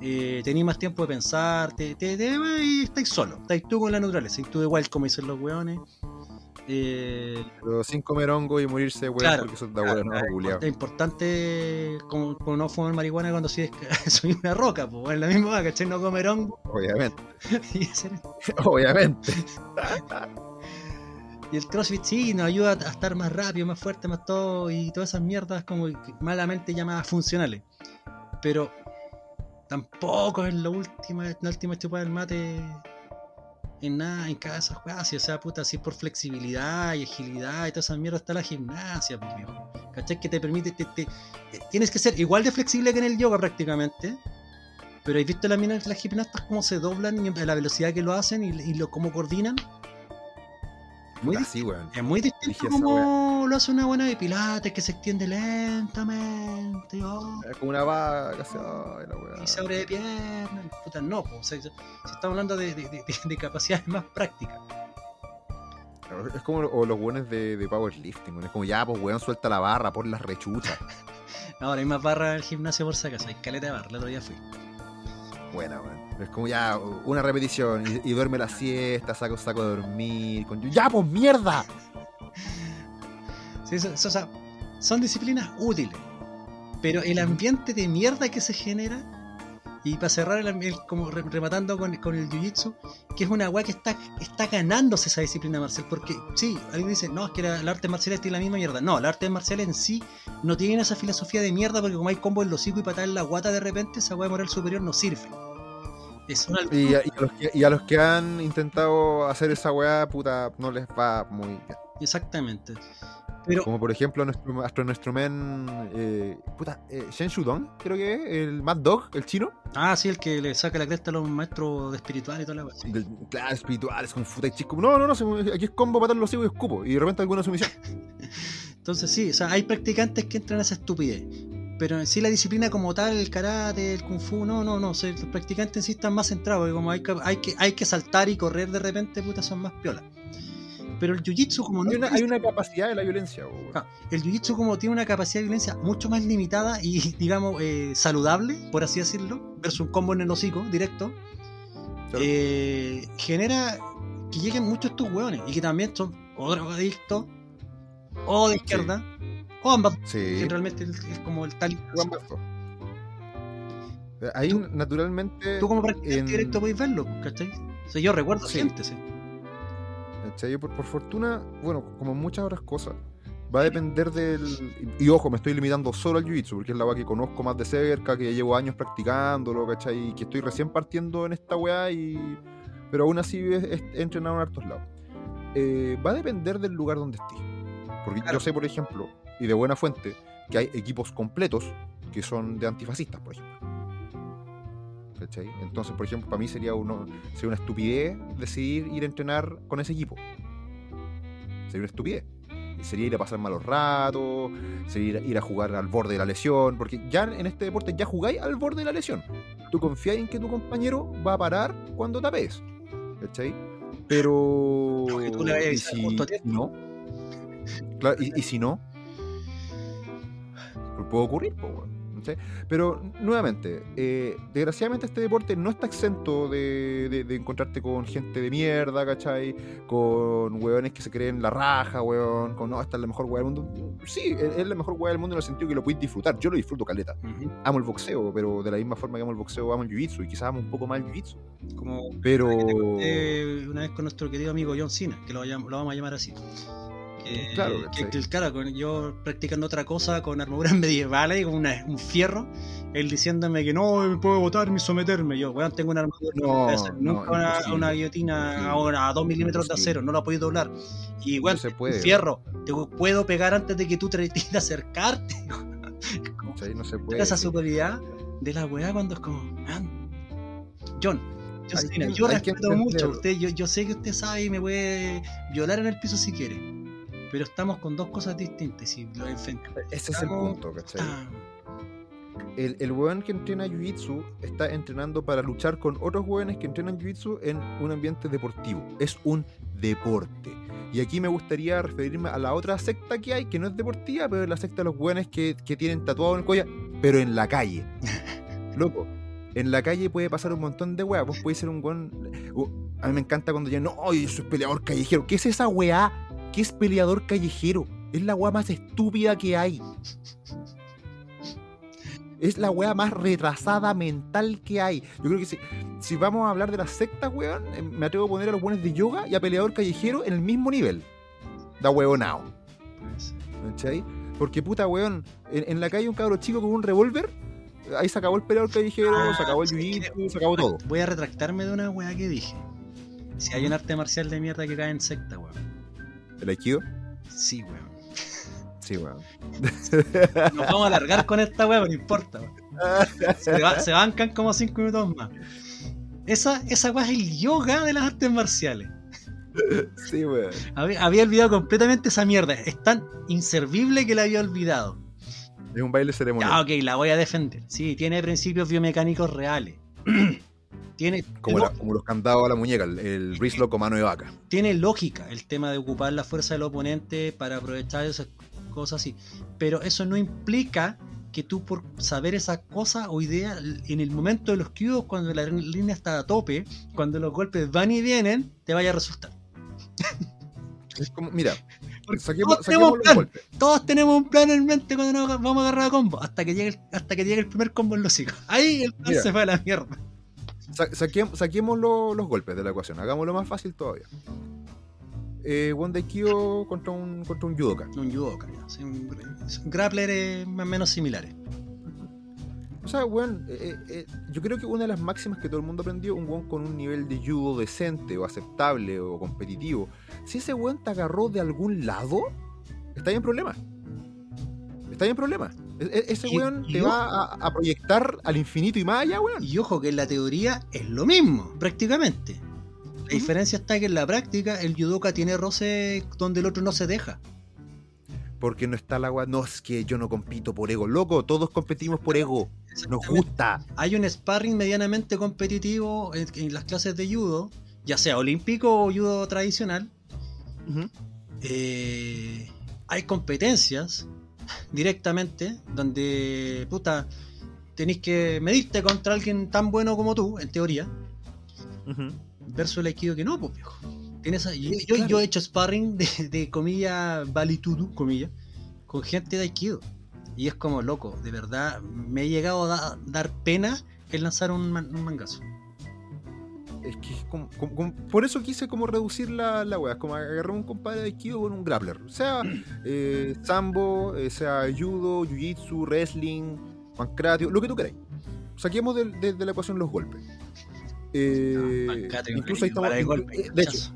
Speaker 3: eh, tenéis más tiempo de pensar, te, te, te- y estáis solo, estáis tú con la naturaleza, y tú igual, como dicen los weones. Eh,
Speaker 1: Pero sin comer hongo y morirse, weón,
Speaker 3: Claro,
Speaker 1: porque eso da
Speaker 3: claro, es importante como, como no fumar marihuana cuando soy, soy una roca, pues es la misma, ¿cachai? No comer hongo
Speaker 1: Obviamente,
Speaker 3: y hacer
Speaker 1: obviamente.
Speaker 3: Y el CrossFit sí nos ayuda a estar más rápido, más fuerte, más todo y todas esas mierdas como malamente llamadas funcionales. Pero tampoco es la última, la última chupada del mate en nada, en cada esas sí, O sea, puta, si por flexibilidad y agilidad y todas esas mierdas está la gimnasia, pues, viejo. ¿Cachai? Que te permite, te- tienes que ser igual de flexible que en el yoga prácticamente. Pero ¿has visto las minas, las gimnastas cómo se doblan y la velocidad que lo hacen y, y lo, cómo coordinan? Muy
Speaker 1: Así, weón.
Speaker 3: es muy distinto
Speaker 1: Dije
Speaker 3: como lo hace una buena de pilates que se extiende lentamente oh,
Speaker 1: Es como una vaca, weá.
Speaker 3: y se abre de pierna. Puta, no, po, o sea, se, se está hablando de, de- de- de capacidades más prácticas.
Speaker 1: Es como o los buenos de, powerlifting, weón. es como ya, pues weón, suelta la barra, por las rechuchas.
Speaker 3: Ahora hay más barra en el gimnasio por si acaso, hay caleta de barra, el otro día fui.
Speaker 1: Buena, weón. Es como ya, una repetición y, y duerme la siesta, saco, saco de dormir. Con... ¡Ya, pues mierda!
Speaker 3: Sí, eso- eso, o sea, son disciplinas útiles, pero el ambiente de mierda que se genera, y para cerrar, el, el- como re- rematando con, con el jiu-jitsu, que es una weá que está, está ganándose esa disciplina marcial, porque sí, alguien dice, no, es que la, la arte marcial tiene la misma mierda. No, la arte marcial en sí no tiene esa filosofía de mierda, porque como hay combo en los hocico y patada en la guata de repente, esa weá de moral superior no sirve. Es una
Speaker 1: Y, a- y a los que, y a los que han intentado hacer esa weá, puta, no les va muy bien.
Speaker 3: Exactamente. Pero
Speaker 1: Como por ejemplo nuestro, nuestro, nuestro men, eh, puta, eh, Shen Shudong, creo que es, el Mad Dog, el chino.
Speaker 3: Ah, sí, el que le saca la cresta a los maestros de espiritual y toda la weá. sí.
Speaker 1: Claro, espirituales, con futa y chico. No, no, no, aquí es combo, patar los hijos y escupo. Y de repente alguna sumisión.
Speaker 3: Entonces sí, o sea, hay practicantes que entran a esa estupidez. Pero en sí la disciplina como tal, el karate, el kung fu, no, no, no. o sea, los practicantes en sí están más centrados. porque como hay que, hay que, hay que saltar y correr de repente, puta, son más piolas. Pero el jiu-jitsu como no
Speaker 1: Hay una, hay una capacidad de la violencia.
Speaker 3: Ah, el jiu-jitsu como tiene una capacidad de violencia mucho más limitada y digamos eh, saludable, por así decirlo, versus un combo en el hocico directo,
Speaker 1: Claro.
Speaker 3: eh, genera que lleguen muchos estos hueones y que también son o drogadictos o de izquierda
Speaker 1: Sí.
Speaker 3: que realmente es, es como el tal.
Speaker 1: Ahí
Speaker 3: Tú-
Speaker 1: naturalmente.
Speaker 3: Tú como practicante
Speaker 1: en-
Speaker 3: directo podéis verlo, ¿cachai? O sea, yo recuerdo
Speaker 1: Sí.
Speaker 3: gente, sí.
Speaker 1: ¿cachai? Por, por fortuna, bueno, como muchas otras cosas, va a depender del. Y, y ojo, me estoy limitando solo al jiu-jitsu, porque es la weá que conozco más de cerca, que llevo años practicándolo, ¿cachai? Y que estoy recién partiendo en esta weá, y... pero aún así he entrenado en hartos lados. Eh, va a depender del lugar donde estés. Porque
Speaker 3: Claro.
Speaker 1: yo sé, por ejemplo, y de buena fuente, que hay equipos completos que son de antifascistas, por ejemplo. ¿Cachai? Entonces, por ejemplo, para mí sería, uno, sería una estupidez decidir ir a entrenar con ese equipo. Sería una estupidez. Sería ir a pasar malos ratos, sería ir, ir a jugar al borde de la lesión, porque ya en este deporte ya jugáis al borde de la lesión. Tú confías en que tu compañero va a parar cuando tapees. ¿Cachai? Pero.
Speaker 3: Porque tú le vayas a
Speaker 1: ¿y
Speaker 3: avisar
Speaker 1: si no? Claro, y, y si no, puede ocurrir, po, weón. ¿sí? Pero nuevamente, eh, desgraciadamente este deporte no está exento de, de- de encontrarte con gente de mierda, ¿cachai? Con hueones que se creen la raja, hueón, con no, esta es la mejor hueá del mundo. Sí, es es la mejor hueá del mundo en el sentido que lo puedes disfrutar. Yo lo disfruto caleta.
Speaker 3: Ujú.
Speaker 1: Amo el boxeo, pero de la misma forma que amo el boxeo, amo el jiu-jitsu y quizás amo un poco más el jiu-jitsu.
Speaker 3: Como
Speaker 1: Pero.
Speaker 3: una vez con nuestro querido amigo John Cena, que lo, lo vamos a llamar así. Que,
Speaker 1: Claro,
Speaker 3: que, que con- yo practicando otra cosa con armaduras medievales y con una- un fierro, él diciéndome que no puedo botar ni someterme. Yo, weón, tengo una armadura,
Speaker 1: No, no,
Speaker 3: nunca una, una guillotina ahora a 2 milímetros de acero, no la podéis doblar. Y weón,
Speaker 1: se
Speaker 3: un
Speaker 1: puede,
Speaker 3: fierro, te puedo pegar antes de que tú trates de acercarte.
Speaker 1: ¿cachai? No se puede.
Speaker 3: esa superioridad de la weá cuando es como, man, John, yo respeto mucho,
Speaker 1: entenderlo.
Speaker 3: usted, yo, yo sé que usted sabe y me puede violar en el piso si quiere, pero estamos con dos cosas distintas y lo enfrentamos.
Speaker 1: Ese es el punto, ¿cachai?
Speaker 3: Ah,
Speaker 1: El, el weón que entrena Jiu-Jitsu está entrenando para luchar con otros weones que entrenan Jiu-Jitsu en un ambiente deportivo. Es un deporte. Y aquí me gustaría referirme a la otra secta que hay, que no es deportiva, pero es la secta de los weones que, que tienen tatuado en el cuello, pero en la calle. Loco, en la calle puede pasar un montón de weas. Vos podés ser un weón. uh, a mí me encanta cuando ya no, yo soy peleador callejero. ¿Qué es esa weá? ¿Qué es peleador callejero? Es la weá más estúpida que hay. Es la weá más retrasada mental que hay. Yo creo que si, si vamos a hablar de las sectas, weón, eh, me atrevo a poner a los buenos de yoga y a peleador callejero en el mismo nivel. Da huevonao. ¿Cachai? Porque puta, weón, en, en la calle un cabro chico con un revólver, ahí se acabó el peleador callejero,
Speaker 3: Ah,
Speaker 1: se acabó el jiu-jitsu, se acabó todo.
Speaker 3: Voy a retractarme de una weá que dije. Si hay un arte marcial de mierda que cae en secta, weón.
Speaker 1: ¿El Aikido?
Speaker 3: Sí, weón.
Speaker 1: Sí, weón.
Speaker 3: Nos vamos a alargar con esta pero no importa, weón. Se, va- se bancan como 5 minutos más. Esa, esa weá es el yoga de las artes marciales.
Speaker 1: Sí, weón.
Speaker 3: Había, había olvidado completamente esa mierda. Es tan inservible que la había olvidado.
Speaker 1: Es un baile ceremonial.
Speaker 3: Ya, ok, la voy a defender. Sí, tiene principios biomecánicos reales. tiene,
Speaker 1: como, la- como los candados a la muñeca, el, el wristlock con mano de vaca.
Speaker 3: tiene lógica el tema de ocupar la fuerza del oponente para aprovechar esas cosas así. Pero eso no implica que tú por saber esa cosa o idea en el momento de los cuidos, cuando la línea está a tope, cuando los golpes van y vienen, te vaya a resultar.
Speaker 1: Es como, mira, saquemos,
Speaker 3: todos tenemos
Speaker 1: los
Speaker 3: plan.
Speaker 1: golpes.
Speaker 3: Todos tenemos un plan en mente cuando nos vamos a agarrar a combo, hasta que llegue el, hasta que llegue el primer combo en los hocico. Ahí el plan
Speaker 1: Mira.
Speaker 3: se fue a la mierda.
Speaker 1: Sa- saquem- saquemos lo- los golpes de la ecuación, hagámoslo más fácil todavía. Eh, Kyo contra un, contra un judoka.
Speaker 3: Un judoka, ya, eh, más o menos similares.
Speaker 1: O sea, weón, eh, eh, yo creo que una de las máximas que todo el mundo aprendió, un weón con un nivel de judo decente o aceptable o competitivo, si ese weón te agarró de algún lado, está en problema. Está en problema. E- e- ese weón te va a, a proyectar al infinito y más allá, weón.
Speaker 3: Y ojo que en la teoría es lo mismo, prácticamente. La diferencia está que en la práctica el judoka tiene roce donde el otro no se deja.
Speaker 1: Porque no está la weón. No, es que yo no compito por ego. Loco, todos competimos por ego. Nos gusta.
Speaker 3: Hay un sparring medianamente competitivo en, en las clases de judo, ya sea olímpico o judo tradicional. Eh, hay competencias directamente donde, puta, tenéis que medirte contra alguien tan bueno como tú, en teoría, versus el aikido que no, pues viejo. Tienes yo, yo-
Speaker 1: Claro.
Speaker 3: yo he hecho sparring de, de comilla valitudu, comilla, con gente de aikido. Y es como, loco, de verdad, me he llegado a da- dar pena el lanzar un, man- un mangazo.
Speaker 1: Es que es como, como- como- por eso quise como reducir la, la wea, como agarrar un compadre de Aikido con un grappler. Sea eh, sambo, eh, sea judo, jiu-jitsu, wrestling, pancratio, lo que tú queráis. Saquemos de, de la ecuación los golpes. Eh,
Speaker 3: Pancate,
Speaker 1: incluso ahí estamos,
Speaker 3: golpe,
Speaker 1: eh, de hecho,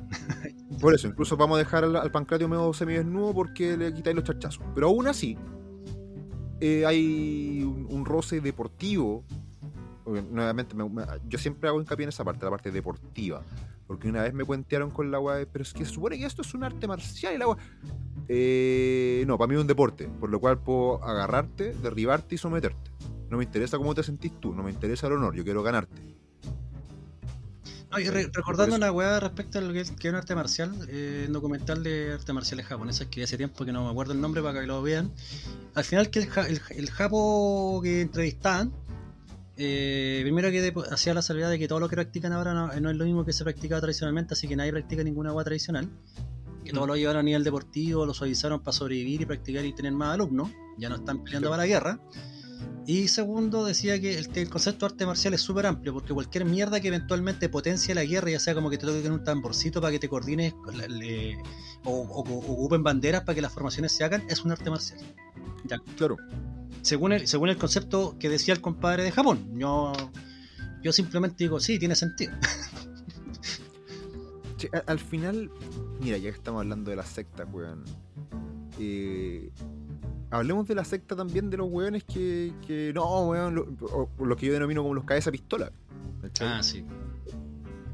Speaker 1: por eso, incluso vamos a dejar al, al pancratio medio semidesnudo porque le quitáis los chachazos. Pero aún así, eh, hay un, un roce deportivo. Nuevamente, me- me- yo siempre hago hincapié en esa parte, la parte deportiva. Porque una vez me cuentearon con la weá, pero es que se supone que esto es un arte marcial y la weá. Eh, no, para mí es un deporte, por lo cual puedo agarrarte, derribarte y someterte. No me interesa cómo te sentís tú, no me interesa el honor, yo quiero ganarte.
Speaker 3: No, y re- recordando una weá respecto a lo que es, que es un arte marcial, eh, un documental de artes marciales japonesas que hace tiempo que no me acuerdo el nombre para que lo vean. Al final que el, ja- el, el japo que entrevistaban, eh, primero que de- hacía la salvedad de que todo lo que practican ahora no, no es lo mismo que se practicaba tradicionalmente, así que nadie practica ninguna agua tradicional. Que todo
Speaker 1: Mm.
Speaker 3: lo llevaron a nivel deportivo, lo suavizaron para sobrevivir y practicar y tener más alumnos. Ya no están peleando
Speaker 1: Sí.
Speaker 3: para la guerra. Y segundo, decía que el, el concepto de arte marcial es súper amplio, porque cualquier mierda que eventualmente potencie la guerra, ya sea como que te toquen un tamborcito para que te coordines con la- le- o, o- ocupen banderas para que las formaciones se hagan, es un arte marcial. Ya,
Speaker 1: Claro.
Speaker 3: según el, según el concepto que decía el compadre de Japón. Yo, yo simplemente digo, sí, tiene sentido.
Speaker 1: Che, al final, mira, ya que estamos hablando de la secta, weón. eh, hablemos de la secta también de los weones que, que no, weón, lo, o- o lo que yo denomino como los cabeza pistola.
Speaker 3: Ah, sí.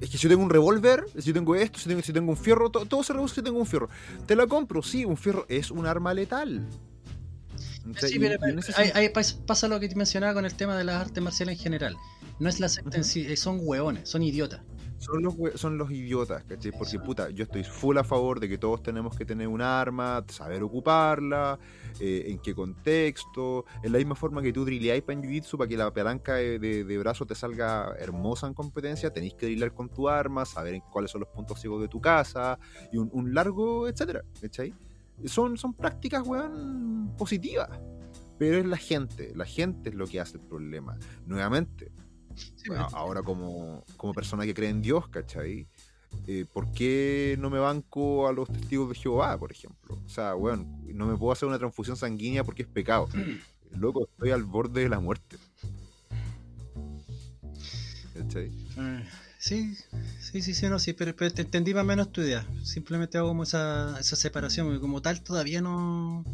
Speaker 1: Es que si yo tengo un revólver, si yo tengo esto, si tengo, si tengo un fierro, to- todo se reduce si tengo un fierro. Te la compro, sí, un fierro es un arma letal.
Speaker 3: Sí,
Speaker 1: Y-
Speaker 3: pero
Speaker 1: y en ese
Speaker 3: ahí- ahí pas- pasa lo que te mencionaba con el tema de las artes marciales en general. No es la secta en sí, eh, son hueones, son idiotas.
Speaker 1: Son los, son los idiotas, ¿cachai? Porque puta, yo estoy full a favor de que todos tenemos que tener un arma, saber ocuparla, eh, en qué contexto, en la misma forma que tú drileáis para Jiu-Jitsu para que la palanca de, de- brazo te salga hermosa en competencia, tenéis que drilear con tu arma, saber en cuáles son los puntos ciegos de tu casa, y un, un largo, etcétera, ¿cachai? Son, son prácticas, weón, positivas. Pero es la gente, la gente es lo que hace el problema. Nuevamente, bueno, ahora como, como persona que cree en Dios, ¿cachai? Eh, ¿Por qué no me banco a los testigos de Jehová, por ejemplo? O sea, bueno, no me puedo hacer una transfusión sanguínea porque es pecado. Loco, estoy al borde de la muerte. ¿Cachai?
Speaker 3: Eh, Sí, sí, sí, sí, no, sí, pero, pero te entendí más o menos tu idea. Simplemente hago como esa, esa separación, como tal todavía no,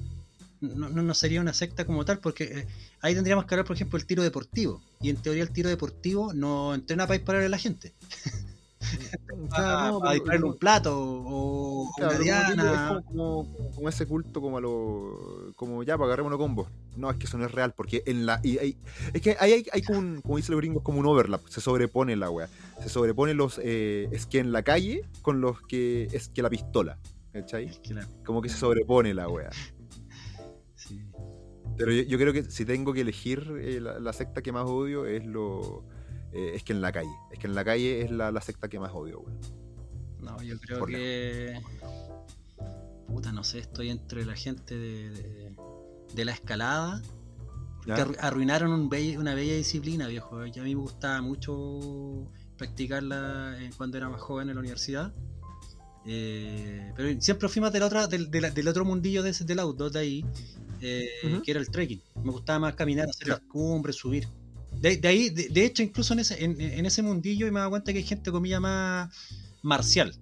Speaker 3: no, no- no sería una secta como tal, porque eh, ahí tendríamos que hablar, por ejemplo, el tiro deportivo. Y en teoría el tiro deportivo no entrena para dispararle a la gente. Para,
Speaker 1: no,
Speaker 3: para
Speaker 1: pero-
Speaker 3: dispararle un plato o
Speaker 1: Claro,
Speaker 3: una diana.
Speaker 1: como, como- como ese culto como a lo como ya para agarrémonos combos no es que eso no es real porque en la y hay- es que ahí hay, hay como un, como dicen los gringos como un overlap se sobrepone la wea se sobrepone los eh, es que en la calle con los que es que la pistola ¿cachai?
Speaker 3: Es que la-
Speaker 1: como que se sobrepone la wea. Pero yo, yo creo que si tengo que elegir eh, la, la secta que más odio es lo eh, es que en la calle es que en la calle es la, la secta que más odio wea.
Speaker 3: No, yo creo
Speaker 1: Por
Speaker 3: que. Puta, no sé, estoy entre la gente de, de, de la escalada. Que arru- arruinaron un bella- una bella disciplina, viejo. Y a mí me gustaba mucho practicarla eh, cuando era más joven en la universidad. Eh, pero siempre fui más del otro, del, del- del otro mundillo de, del outdoor de ahí, eh, que era el trekking. Me gustaba más caminar, hacer las cumbres, subir. De, de ahí, de, de hecho, incluso en ese, en, en ese mundillo, y me dado cuenta que hay gente, comilla, más marcial,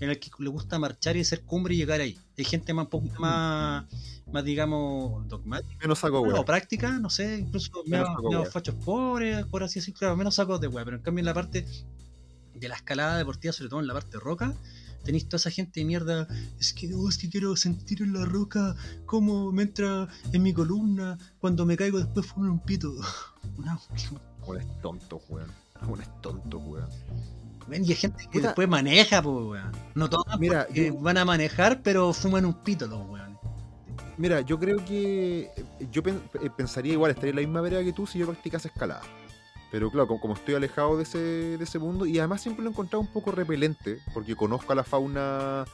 Speaker 3: en el que le gusta marchar y hacer cumbre y llegar ahí. Hay gente más, un poquito más, más digamos, dogmática
Speaker 1: menos saco
Speaker 3: o
Speaker 1: wea
Speaker 3: práctica, no sé, incluso medio
Speaker 1: wea.
Speaker 3: fachos pobres, por así decirlo, claro, menos sacos de wea, pero en cambio en la parte de la escalada deportiva, sobre todo en la parte roca, tenéis toda esa gente de mierda, es que, oh, es que quiero sentir en la roca cómo me entra en mi columna, cuando me caigo después fumo un pito. Una-
Speaker 1: es tonto, weón. Weón es tonto, weón.
Speaker 3: Ven, y hay gente que
Speaker 1: Puta.
Speaker 3: después maneja, pues, weón. No todos
Speaker 1: Mira, yo-
Speaker 3: van a manejar, pero fuman un pito los weones.
Speaker 1: Mira, yo creo que yo eh, pensaría igual, estaría en la misma vereda que tú si yo practicase escalada. Pero claro, como, estoy alejado de ese, de ese mundo, y además siempre lo he encontrado un poco repelente, porque conozco a la fauna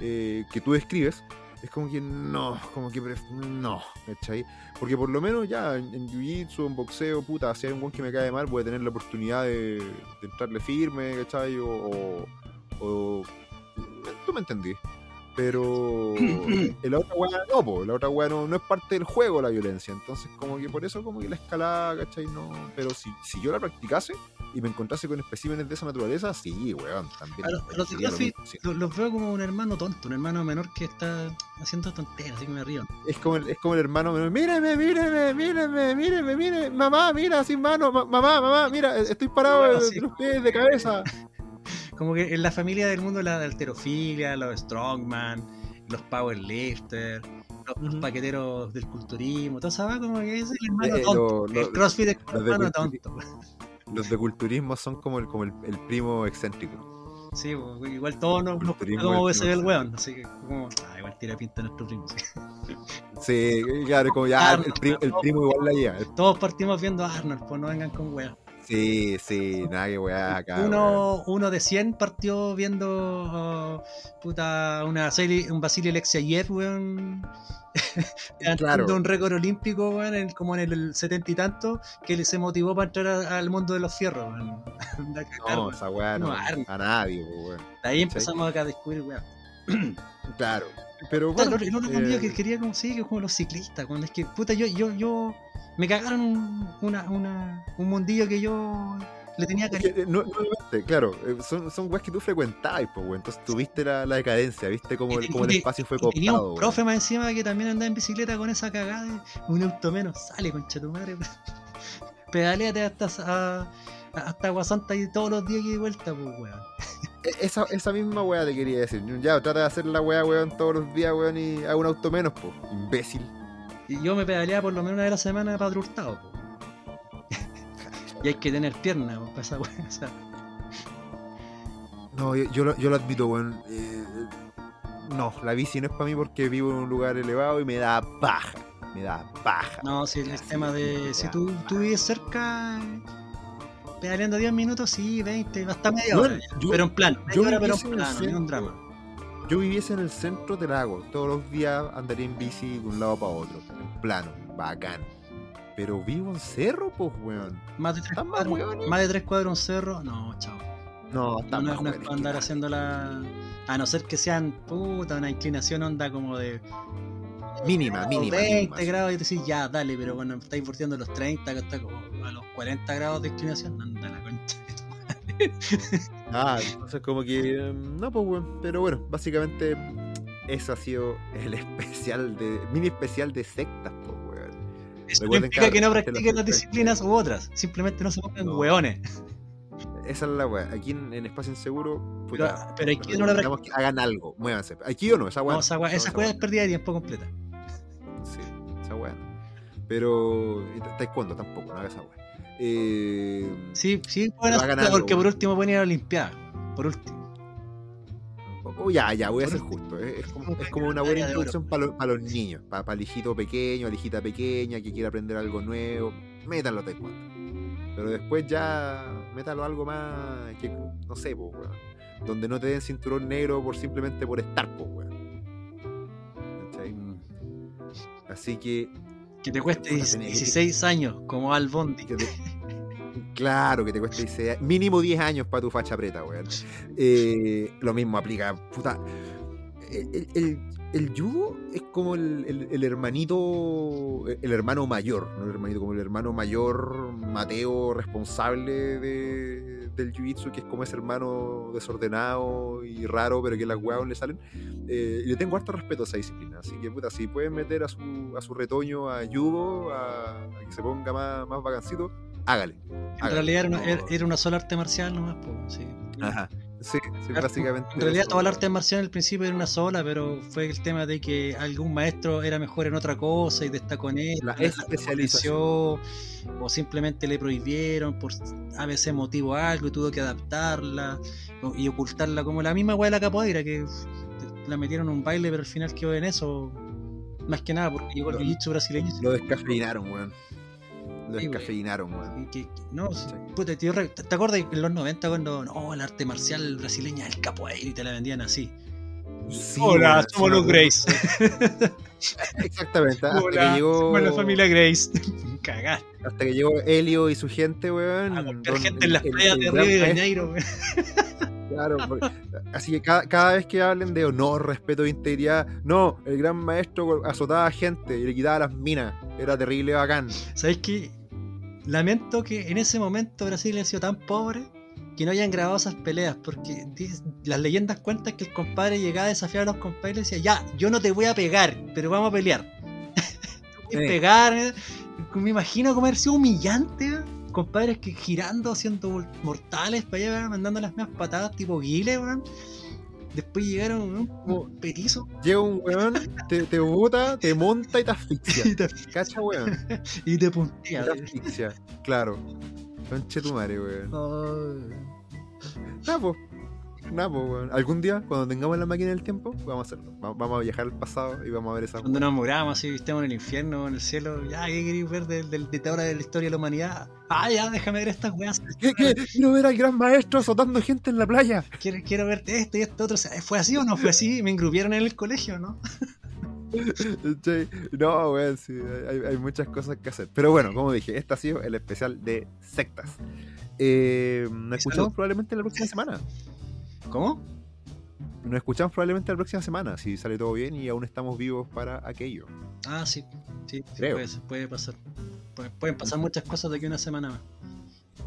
Speaker 1: eh, que tú describes, es como que no, como que no, ¿cachai? Porque por lo menos ya en, jiu-jitsu, en boxeo, puta, si hay un buen que me cae mal, voy a tener la oportunidad de, de entrarle firme, ¿cachai? O, o, o- Tú me entendí. Pero la otra weá no, po, la otra weá no, no es parte del juego la violencia. Entonces, como que por eso, como que la escalada, ¿cachai? No. Pero si, si yo la practicase y me encontrase con especímenes de esa naturaleza, sí, weón, también.
Speaker 3: A los-
Speaker 1: lo sí.
Speaker 3: Veo como un hermano tonto, un hermano menor que está haciendo tonteras, así que me río.
Speaker 1: Es como, el, es como el hermano menor, míreme, míreme, míreme, míreme, míreme, mamá, mira, sin mano, ma- mamá, mamá, mira, estoy parado de los pies de cabeza.
Speaker 3: Como que en la familia del mundo la alterofilia, los strongman, los powerlifters, los, paqueteros del culturismo, todo va como que es el hermano
Speaker 1: Eh,
Speaker 3: tonto.
Speaker 1: lo-
Speaker 3: el crossfit es como el
Speaker 1: de
Speaker 3: hermano tonto.
Speaker 1: Los de culturismo son como el, como el, el primo excéntrico.
Speaker 3: Sí, pues, igual todos nos, gusta
Speaker 1: del
Speaker 3: se ve el weón. Así que, como, ah, igual tira pinta nuestro primo. sí.
Speaker 1: Sí, claro, como ya el,
Speaker 3: Arnold,
Speaker 1: pri- el primo igual la lleva.
Speaker 3: Todos partimos viendo a Arnold, pues no vengan con weón.
Speaker 1: Sí, sí, nada que weá acá.
Speaker 3: Uno, uno de 100 partió viendo uh, puta, una serie, un Vasily Alexeyev, weón.
Speaker 1: Claro.
Speaker 3: Un récord olímpico, weón, en- como en el setenta y tanto, que le se motivó para entrar a- al mundo de los fierros, weón.
Speaker 1: No, esa weá no,
Speaker 3: No,
Speaker 1: a nadie, weón.
Speaker 3: De ahí empezamos acá a descubrir, weón.
Speaker 1: Claro. Pero bueno,
Speaker 3: el otro
Speaker 1: eh,
Speaker 3: que quería como, sí, que como los ciclistas, cuando es que, puta, yo, yo, yo, me cagaron un, una, una, un mundillo que yo le tenía
Speaker 1: que, eh, no- claro, eh, son, son weas que tú frecuentabas, pues, weón. Entonces tuviste la, la decadencia, viste cómo el, cómo el espacio fue
Speaker 3: Y tenía
Speaker 1: cooptado,
Speaker 3: un profe más encima que también andaba en bicicleta con esa cagada de un auto menos. Sale, concha tu madre. Pedaleate hasta, a- hasta Aguasanta y todos los días que de vuelta, pues, weón.
Speaker 1: E- Esa, esa misma weá te quería decir. Ya, trata de hacer la weá, weón, todos los días, weón, y haga un auto menos, pues. Imbécil.
Speaker 3: Y yo me pedaleaba por lo menos una vez a la semana para Hurtado, pues. y hay que tener piernas, pues, para esa weón. o sea,
Speaker 1: No, yo, yo, lo, yo lo admito, weón. eh, no, la bici no es para mí porque vivo en un lugar elevado y me da paja. Me da paja.
Speaker 3: No, si el tema de. Si tú, tú vives cerca, pedaleando 10 minutos, sí, 20, hasta media hora.
Speaker 1: yo-
Speaker 3: pero en plan, media
Speaker 1: yo
Speaker 3: hora, pero en
Speaker 1: en
Speaker 3: plano, un drama.
Speaker 1: Yo viviese en el centro, te la hago. Todos los días andaría en bici de un lado para otro. En plano, bacán. Pero vivo en cerro, pues, weón.
Speaker 3: Más de tres
Speaker 1: ¿Están más
Speaker 3: cuadros,
Speaker 1: hueones?
Speaker 3: más de tres cuadros un cerro, no, chao.
Speaker 1: No,
Speaker 3: No, no, no es para andar haciendo la. A no ser que sean puta, una inclinación onda como de
Speaker 1: Mínima, mínima.
Speaker 3: 20
Speaker 1: mínima.
Speaker 3: grados y te decís, ya, dale, pero cuando estáis volteando los 30, que está como a los 40 grados de inclinación, anda la concha. de tu madre.
Speaker 1: Ah, entonces como que... eh, No, pues, weón. Pero bueno, básicamente eso ha sido el especial de... Mini especial de sectas, pues, weón.
Speaker 3: Eso no implica que no
Speaker 1: que
Speaker 3: practiquen
Speaker 1: los
Speaker 3: las disciplinas u otras, simplemente no se pongan
Speaker 1: No.
Speaker 3: hueones.
Speaker 1: Esa es la weá. Aquí en, en Espacio Inseguro...
Speaker 3: Pero,
Speaker 1: puta,
Speaker 3: pero aquí no la
Speaker 1: que hagan algo, muévanse. Aquí o no, esa weá.
Speaker 3: No, esa weá, weá es pérdida de tiempo completa.
Speaker 1: Esa weá. Pero. Taekwondo tampoco, no haga esa weá. Eh,
Speaker 3: Sí, sí,
Speaker 1: algo,
Speaker 3: porque por último pueden ir a la Olimpiada. Por último.
Speaker 1: oh, ya, ya, voy a ser justo. eh, Es, como, es como una buena introducción para los niños, para el hijito pequeño, la hijita pequeña que quiere aprender algo nuevo. Métanlo a Taekwondo. Pero después ya, métalo a algo más, que, no sé, po, weón. Donde no te den cinturón negro por simplemente por estar, po, weón. Así que
Speaker 3: Que te cueste
Speaker 1: Puta, tenés que-
Speaker 3: 16 años, como Al Bondi.
Speaker 1: Que te- Claro, que te cueste 16 mínimo 10 años para tu facha preta, weón. Eh, lo mismo aplica, puta. El, el- el judo es como el, el- el hermanito, el hermano mayor, no el hermanito, como el hermano mayor, Mateo, responsable de, del jiu-jitsu, que es como ese hermano desordenado y raro, pero que las weas le salen. Eh, y le tengo harto respeto a esa disciplina. Así que, puta, si pueden meter a su, a su retoño a judo, a, a que se ponga más, más vacancito, hágale.
Speaker 3: En realidad era una, era- era una sola arte marcial nomás, po, sí.
Speaker 1: Ajá. Sí, sí, básicamente.
Speaker 3: En realidad
Speaker 1: eso.
Speaker 3: toda la arte marcial al principio era una sola, pero fue el tema de que algún maestro era mejor en otra cosa y destacó en él,
Speaker 1: La especialización.
Speaker 3: o simplemente le prohibieron por a veces motivo algo y tuvo que adaptarla y ocultarla como la misma weá de la capoeira que la metieron en un baile pero al final quedó en eso más que nada porque llegó el jiu-jitsu brasileño
Speaker 1: Lo descafeinaron, weón. Lo descafeinaron, weón.
Speaker 3: que- que- no,
Speaker 1: Sí.
Speaker 3: puta, tío, ¿te, acuerdas en los 90 cuando no, el arte marcial brasileña el capoeira y te la vendían así?
Speaker 1: Sí,
Speaker 3: Hola, somos los Grace.
Speaker 1: Exactamente. Hasta
Speaker 3: Hola,
Speaker 1: que llegó.
Speaker 3: somos la familia Grace.
Speaker 1: Hasta que llegó Helio y su gente, weón.
Speaker 3: A
Speaker 1: don-
Speaker 3: gente en las playas de Río de Janeiro, weón.
Speaker 1: Claro, porque- así que cada, cada vez que hablen de honor, respeto e integridad, no, el gran maestro azotaba a gente y le quitaba las minas. Era terrible bacán.
Speaker 3: ¿Sabéis qué? Lamento que en ese momento Brasil haya sido tan pobre que no hayan grabado esas peleas, porque las leyendas cuentan que el compadre llegaba a desafiar a los compadres y decía, ya, yo no te voy a pegar, pero vamos a pelear.
Speaker 1: Sí.
Speaker 3: pegar, eh. me imagino como haber sido humillante, eh. compadres que girando, haciendo mor- mortales para allá, mandando las mismas patadas tipo guile, weón. Después llegaron como petizo
Speaker 1: Llega un weón, te, te bota, te monta y te asfixia.
Speaker 3: y te,
Speaker 1: Cacha, weón.
Speaker 3: y te puntea.
Speaker 1: Te asfixia, claro. Conche tu madre, weón.
Speaker 3: Ay.
Speaker 1: Napo, weón. Algún día, cuando tengamos la máquina del tiempo, vamos a hacerlo. Va- Vamos a viajar al pasado y vamos a ver esa
Speaker 3: Cuando nos muramos así, estemos en el infierno, en el cielo, ya, ¿qué queréis ver del, del, de ahora de la historia de la humanidad? Ah, ya, déjame ver estas weas.
Speaker 1: ¿Qué, qué? Quiero ver al gran maestro azotando gente en la playa.
Speaker 3: Quiero, quiero verte esto y esto otro. O sea, ¿Fue así o no fue así? Me engrupieron en el colegio, ¿no?
Speaker 1: No, weón, sí, hay, hay muchas cosas que hacer. Pero bueno, como dije, este ha sido el especial de sectas. Eh, nos escuchamos probablemente la próxima semana.
Speaker 3: ¿Cómo?
Speaker 1: Nos escuchamos probablemente la próxima semana, si sale todo bien y aún estamos vivos para aquello.
Speaker 3: Ah, sí. Sí, sí,
Speaker 1: Creo.
Speaker 3: puede, pasar. Puede- pueden pasar muchas cosas de aquí a una semana más.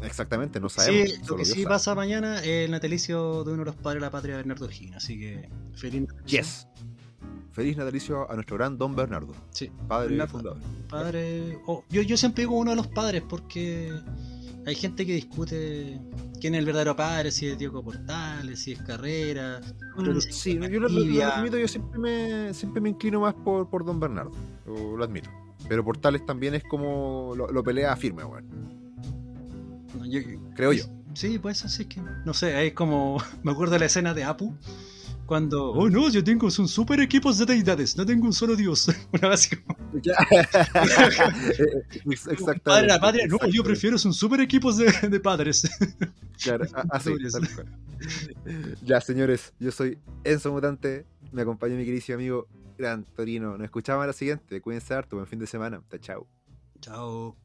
Speaker 1: Exactamente, no sabemos.
Speaker 3: Sí, lo que sí
Speaker 1: sabe.
Speaker 3: pasa mañana es el natalicio de uno de los padres de la patria, Bernardo Gina. Así que feliz natalicio.
Speaker 1: Yes. Feliz natalicio a nuestro gran Don Bernardo,
Speaker 3: Sí,
Speaker 1: padre
Speaker 3: Bernardo.
Speaker 1: fundador.
Speaker 3: padre. oh, yo, yo siempre digo uno de los padres porque hay gente que discute quién es el verdadero padre, si es Diego Portales, si es Carrera.
Speaker 1: Sí, yo lo, lo- lo
Speaker 3: Valdivia.
Speaker 1: admito, yo siempre me, siempre me inclino más por, por Don Bernardo, lo, lo admito. Pero Portales también es como lo, pelea firme, weón.
Speaker 3: No, yo-
Speaker 1: Creo yo.
Speaker 3: Sí, pues así que. No sé, es como. Me acuerdo de la escena de Apu. Cuando. Oh no, yo tengo. Son super equipos de deidades. No tengo un solo dios. Una vez como.
Speaker 1: Ex- Exactamente.
Speaker 3: Padre la patria. No, yo prefiero. Son super equipos de, de padres.
Speaker 1: Claro, así, tal cual. Ya, señores, yo soy Enzo Mutante. Me acompaña mi querido amigo Gran Torino. Nos escuchamos a la siguiente. Cuídense harto. Buen fin de semana. Chao.
Speaker 3: Chao.